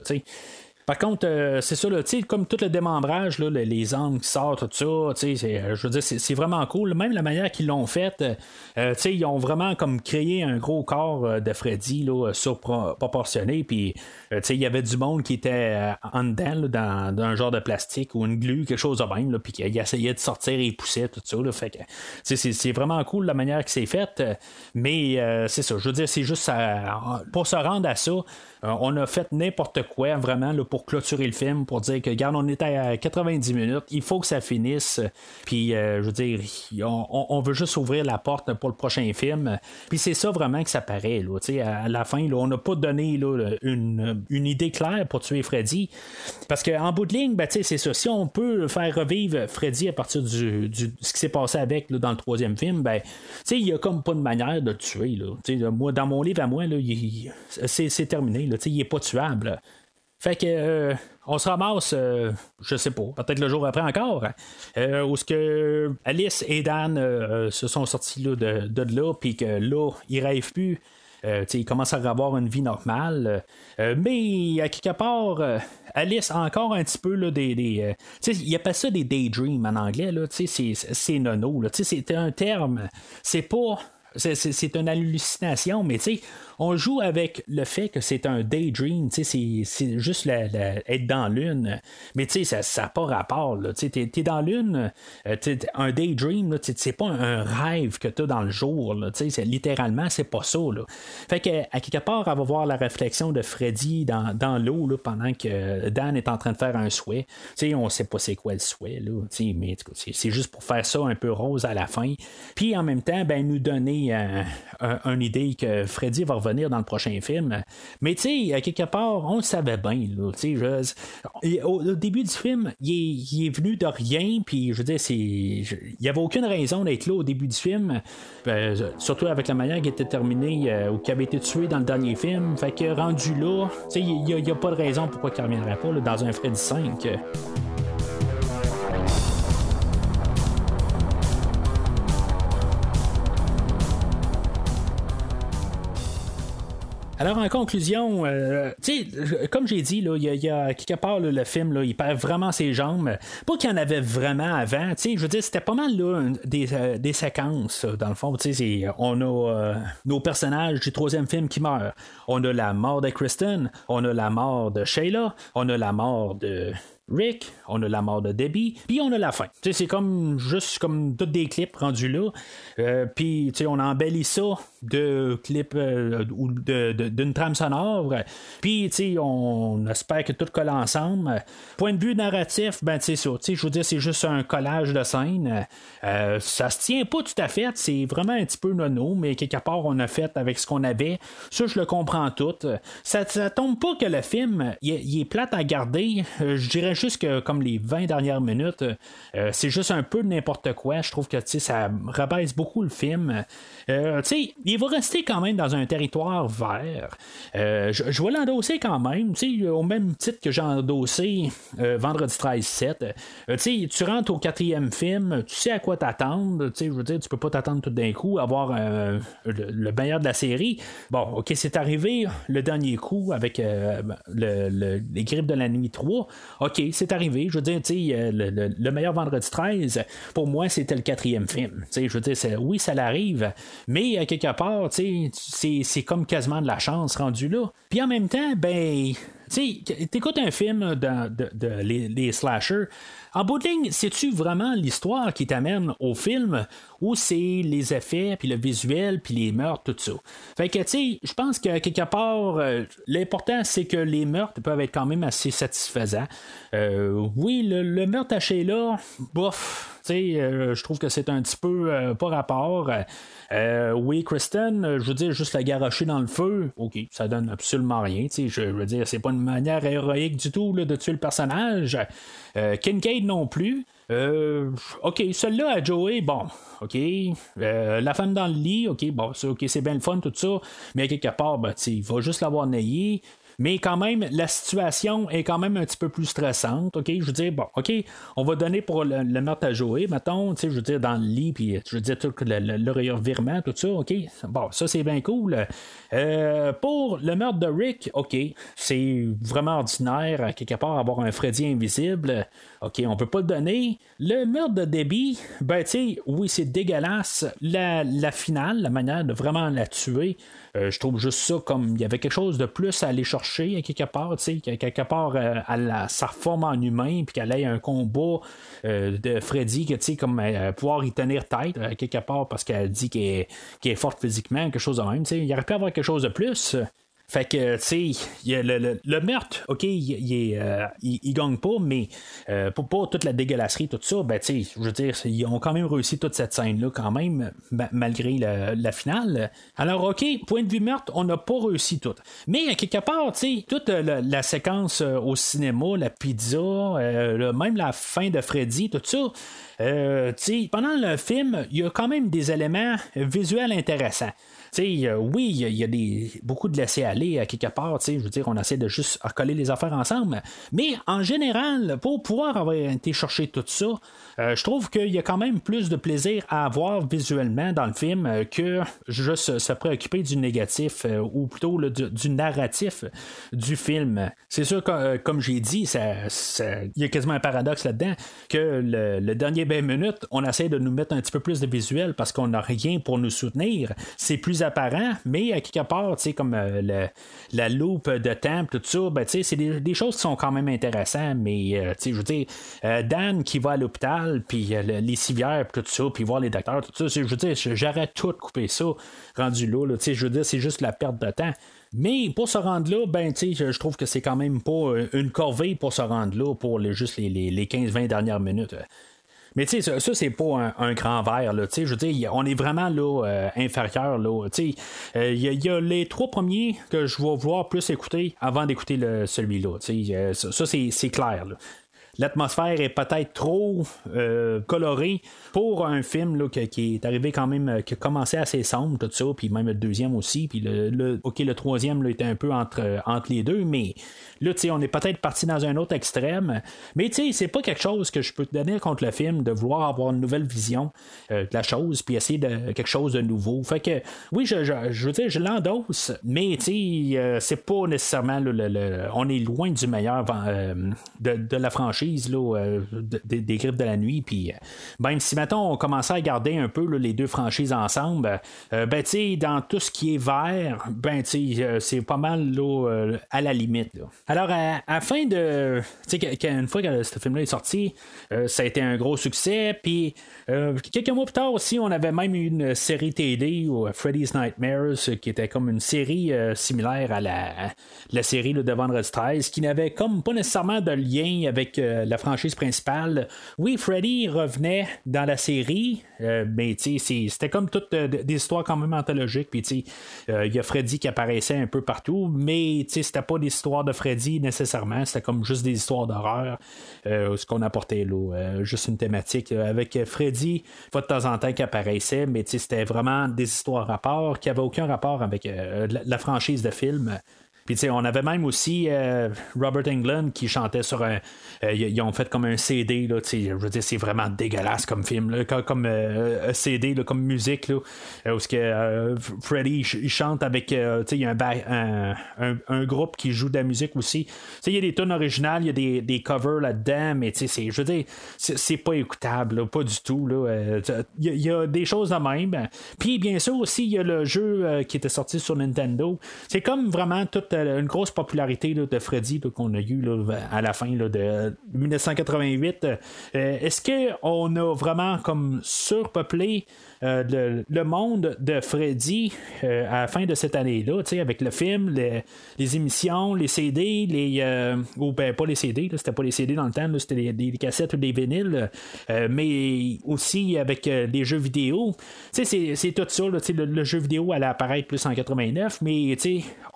Par contre, euh, c'est ça, comme tout le démembrage, là, le- les angles qui sortent, tout ça, euh, je veux dire, c'est, vraiment cool. Même la manière qu'ils l'ont fait, euh, ils ont vraiment comme créé un gros corps de Freddy, là, surproportionné, puis, il y avait du monde qui était en dedans, dans, un genre de plastique ou une glue, quelque chose de même, puis qu'il essayait de sortir et il poussait, tout ça, fait que, c'est, vraiment cool la manière que c'est fait, mais c'est ça, je veux dire, c'est juste pour se rendre à ça, euh, on a fait n'importe quoi vraiment là, pour clôturer le film, pour dire que, regarde, on était à 90 minutes, il faut que ça finisse. Puis, euh, je veux dire, on, veut juste ouvrir la porte pour le prochain film. Puis, c'est ça vraiment que ça paraît. Là, sais, à la fin, on n'a pas donné une, idée claire pour tuer Freddy. Parce qu'en bout de ligne, ben, c'est ça. Si on peut faire revivre Freddy à partir du, ce qui s'est passé avec dans le troisième film, ben, il n'y a comme pas de manière de tuer. Là. Moi, dans mon livre à moi, c'est terminé. Il n'est pas tuable. Fait que euh, on se ramasse, euh, je sais pas, peut-être le jour après encore, euh, où ce que Alice et Dan euh, euh, se sont sortis de, de là, puis que là, ils rêvent plus. Ils commencent à avoir une vie normale. Mais quelque part, Alice a encore un petit peu là, des. des il appelle ça des daydreams en anglais. C'est, nono. C'est un terme. C'est pas c'est une hallucination, mais on joue avec le fait que c'est un daydream, c'est juste être dans l'une. Mais ça n'a pas rapport. Tu es, dans l'une, euh, un daydream, c'est pas un rêve que tu as dans le jour. Là, littéralement, c'est pas ça. Là. Fait que, à quelque part, on va voir la réflexion de Freddy dans, dans l'eau pendant que Dan est en train de faire un souhait. sais on sait pas c'est quoi le souhait, là, mais c'est juste pour faire ça un peu rose à la fin. Puis en même temps, ben, nous donner euh, une idée que Freddy va revenir dans le prochain film. Mais tu sais, à quelque part, on le savait bien. Là, au, début du film, il est, venu de rien, puis je veux dire, il n'y avait aucune raison d'être là au début du film, ben, surtout avec la manière qui était terminée euh, ou qui avait été tué dans le dernier film. Fait que rendu là, il n'y a, pas de raison pourquoi il ne reviendrait pas dans un Freddy 5. Alors, en conclusion, euh, comme j'ai dit, il y, a quelque part le film, là, il perd vraiment ses jambes. Pas qu'il y en avait vraiment avant. Je veux dire, c'était pas mal là, des, euh, des, séquences, dans le fond. On a euh, nos personnages du troisième film qui meurent. On a la mort de Kristen, on a la mort de Shayla, on a la mort de Rick, on a la mort de Debbie, puis on a la fin. C'est comme juste comme tous des clips rendus là. Euh, puis on embellit ça de clips euh, ou d'une trame sonore. Puis on espère que tout colle ensemble. Point de vue narratif, ben c'est ça. Je veux dire, c'est juste un collage de scènes. Euh, ça se tient pas tout à fait. C'est vraiment un petit peu nono, mais quelque part on a fait avec ce qu'on avait. Ça, je le comprends tout. Ça, ça tombe pas que le film il, est plate à garder. je dirais juste que comme les 20 dernières minutes, euh, c'est juste un peu n'importe quoi. Je trouve que ça rabaisse beaucoup le film. Euh, il va rester quand même dans un territoire vert. Euh, je, vais l'endosser quand même, au même titre que j'ai endossé Vendredi 13-7. tu rentres au quatrième film, tu sais à quoi t'attendre. Je veux dire, tu peux pas t'attendre tout d'un coup, avoir le, meilleur de la série. Bon, ok, c'est arrivé le dernier coup avec les grippes de la nuit 3. Ok, c'est arrivé. Je veux dire, le, le, meilleur vendredi 13, pour moi, c'était le quatrième film. je veux dire, oui, ça l'arrive, mais à quelque part, c'est comme quasiment de la chance rendu là. Puis en même temps, ben, tu écoutes un film de, les, slashers. En bout de ligne, c'est-tu vraiment l'histoire qui t'amène au film ou c'est les effets, puis le visuel, puis les meurtres, tout ça? Fait que, tu sais, je pense que quelque part, euh, l'important, c'est que les meurtres peuvent être quand même assez satisfaisants. Euh, oui, le, meurtre à Sheila, bof, tu sais, euh, je trouve que c'est un petit peu pas rapport. Euh, oui, Kristen, euh, je veux dire, juste la garocher dans le feu, ok, ça donne absolument rien. Je veux dire, c'est pas une manière héroïque du tout de tuer le personnage. Euh, Kincaid non plus. ok, celle-là à Joey, bon, ok. la femme dans le lit, ok, bon, c'est, c'est bien le fun, tout ça. Mais à quelque part, ben, il va juste l'avoir naillé. Mais quand même, la situation est quand même un petit peu plus stressante. Je veux dire, bon, OK, on va donner pour le, meurtre à jouer, mettons, je veux dire, dans le lit, puis je veux dire, tout le, le, revirement, tout ça, OK? Bon, ça, c'est bien cool. Euh, pour le meurtre de Rick, OK, c'est vraiment ordinaire, quelque part, avoir un Freddy invisible. OK, on peut pas le donner. Le meurtre de Debbie, ben, tu sais, oui, c'est dégueulasse. La, finale, la manière de vraiment la tuer, je trouve juste ça comme il y avait quelque chose de plus à aller chercher quelque part, tu sais, quelque part euh, à la, sa forme en humain, puis qu'elle ait un combat euh, de Freddy, que tu sais, comme pouvoir y tenir tête quelque part parce qu'elle dit qu'elle est, forte physiquement, quelque chose de même, tu sais, il aurait pu avoir quelque chose de plus. Fait que, tu sais, le, le, meurtre, OK, il, euh, gagne pas, mais euh, pour pas toute la dégueulasserie, tout ça, ben, tu sais, je veux dire, ils ont quand même réussi toute cette scène-là, quand même, malgré la, finale. Alors, OK, point de vue meurtre, on n'a pas réussi tout. Mais, quelque part, tu sais, toute la, séquence euh, au cinéma, la pizza, même la fin de Freddy, tout ça, sais, pendant le film, il y a quand même des éléments visuels intéressants. Euh, oui, il y, a beaucoup de laisser aller à quelque part. Je veux dire, on essaie de juste recoller les affaires ensemble. Mais en général, pour pouvoir avoir été chercher tout ça, euh, je trouve qu'il y a quand même plus de plaisir à avoir visuellement dans le film euh, que juste se préoccuper du négatif ou plutôt du, narratif du film. C'est sûr que, comme j'ai dit, il y a quasiment un paradoxe là-dedans que le, dernier 20 minutes, on essaie de nous mettre un petit peu plus de visuel parce qu'on n'a rien pour nous soutenir. C'est plus apparent, mais à quelque part, comme la loupe de temps, tout ça, ben, c'est des, choses qui sont quand même intéressantes, mais je veux dire, Dan qui va à l'hôpital, puis les civières, tout ça, puis voir les docteurs, tout ça, je veux dire, j'arrête tout de couper ça, rendu là, je veux dire, c'est juste la perte de temps. Mais pour se rendre là, ben, je, trouve que c'est quand même pas euh, une corvée pour se rendre là pour les, juste les, les, 15-20 dernières minutes. Mais tu sais, ça, c'est pas un, grand verre. Là, je veux dire, on est vraiment là, euh, inférieur. Là, euh, il y, a les trois premiers que je vais vouloir plus écouter avant d'écouter celui-là. ça, ça c'est clair. Là l'atmosphère est peut-être trop euh, colorée pour un film qui, est arrivé quand même, euh, qui a commencé assez sombre, tout ça, puis même le deuxième aussi, puis le, ok, le troisième là, était un peu entre, euh, entre les deux, mais là, tu sais, on est peut-être parti dans un autre extrême, mais tu sais, c'est pas quelque chose que je peux te donner contre le film, de vouloir avoir une nouvelle vision de la chose, puis essayer de quelque chose de nouveau. Fait que, oui, je, je, veux dire, je l'endosse, mais tu sais, c'est pas nécessairement, le, on est loin du meilleur de, de la franchise euh, des, grippes de la nuit. Puis, euh, même si maintenant on commençait à garder un peu les deux franchises ensemble, euh, ben, tu dans tout ce qui est vert, ben, c'est pas mal à la limite. Alors, à, la fin de. Tu sais, une fois que ce film-là est sorti, ça a été un gros succès. Puis, quelques mois plus tard aussi, on avait même une série TD, Freddy's Nightmares, qui était comme une série similaire à la, la série de Vendredi 13, qui n'avait comme pas nécessairement de lien avec la franchise principale. Oui, Freddy revenait dans la série, euh, mais c'était comme toutes euh, des histoires quand même anthologiques. Puis euh, il y a Freddy qui apparaissait un peu partout, mais c'était pas des histoires de Freddy nécessairement, c'était comme juste des histoires d'horreur, ce qu'on apportait là, juste une thématique avec Freddy, pas de temps en temps qui apparaissait, mais c'était vraiment des histoires à part qui n'avaient aucun rapport avec la franchise de film. Puis, on avait même aussi euh, Robert Englund qui chantait sur un. Euh, ils ont fait comme un CD, là, je veux dire, c'est vraiment dégueulasse comme film, là, comme euh, un CD, là, comme musique, là, où que, Freddy chante avec. il y a un, un, un, groupe qui joue de la musique aussi. Il y a des tunes originales, il y a des, des covers là-dedans, mais je veux dire, c'est pas écoutable, pas du tout. Il y, a des choses de même. Puis, bien sûr, aussi, il y a le jeu qui était sorti sur Nintendo. C'est comme vraiment tout une grosse popularité de Freddy qu'on a eu à la fin de 1988. Euh, est-ce qu'on a vraiment comme surpeuplé euh, le, monde de Freddy euh, à la fin de cette année-là, avec le film, les, émissions, les CD, les. ou ben pas les CD, c'était pas les CD dans le temps, c'était des cassettes ou des vinyles, mais aussi avec les jeux vidéo. C'est, c'est tout ça, le, jeu vidéo allait apparaître plus en 89, mais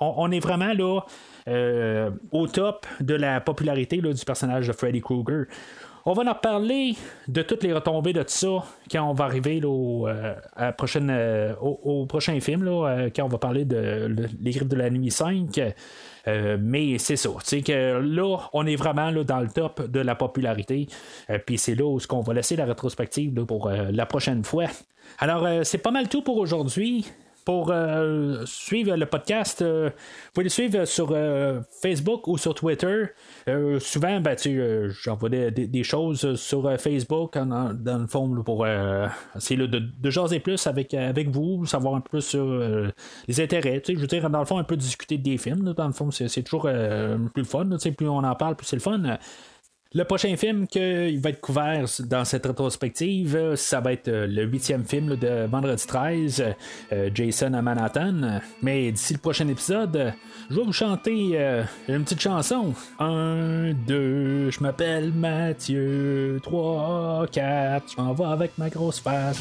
on, on est vraiment là euh, au top de la popularité du personnage de Freddy Krueger. On va en reparler de toutes les retombées de tout ça quand on va arriver au, euh, euh, au, prochain film, quand on va parler de Les Griffes de la Nuit 5. mais c'est ça, que là, on est vraiment là, dans le top de la popularité. Puis c'est là où on va laisser la rétrospective pour la prochaine fois. Alors, c'est pas mal tout pour aujourd'hui. Pour euh, suivre le podcast, euh, vous pouvez le suivre sur euh, Facebook ou sur Twitter. souvent, ben, j'envoie des, choses sur Facebook dans, le fond pour essayer de, de, jaser plus avec, avec vous, savoir un peu sur les intérêts. Je veux dire, dans le fond, un peu discuter des films. dans le fond, c'est toujours plus le fun. Plus on en parle, plus c'est le fun. Le prochain film qui va être couvert dans cette rétrospective, ça va être euh, le huitième film de Vendredi 13, euh, Jason à Manhattan. Mais d'ici le prochain épisode, je vais vous chanter euh, une petite chanson. Un, deux, je m'appelle Mathieu. Trois, quatre, je m'en vais avec ma grosse face.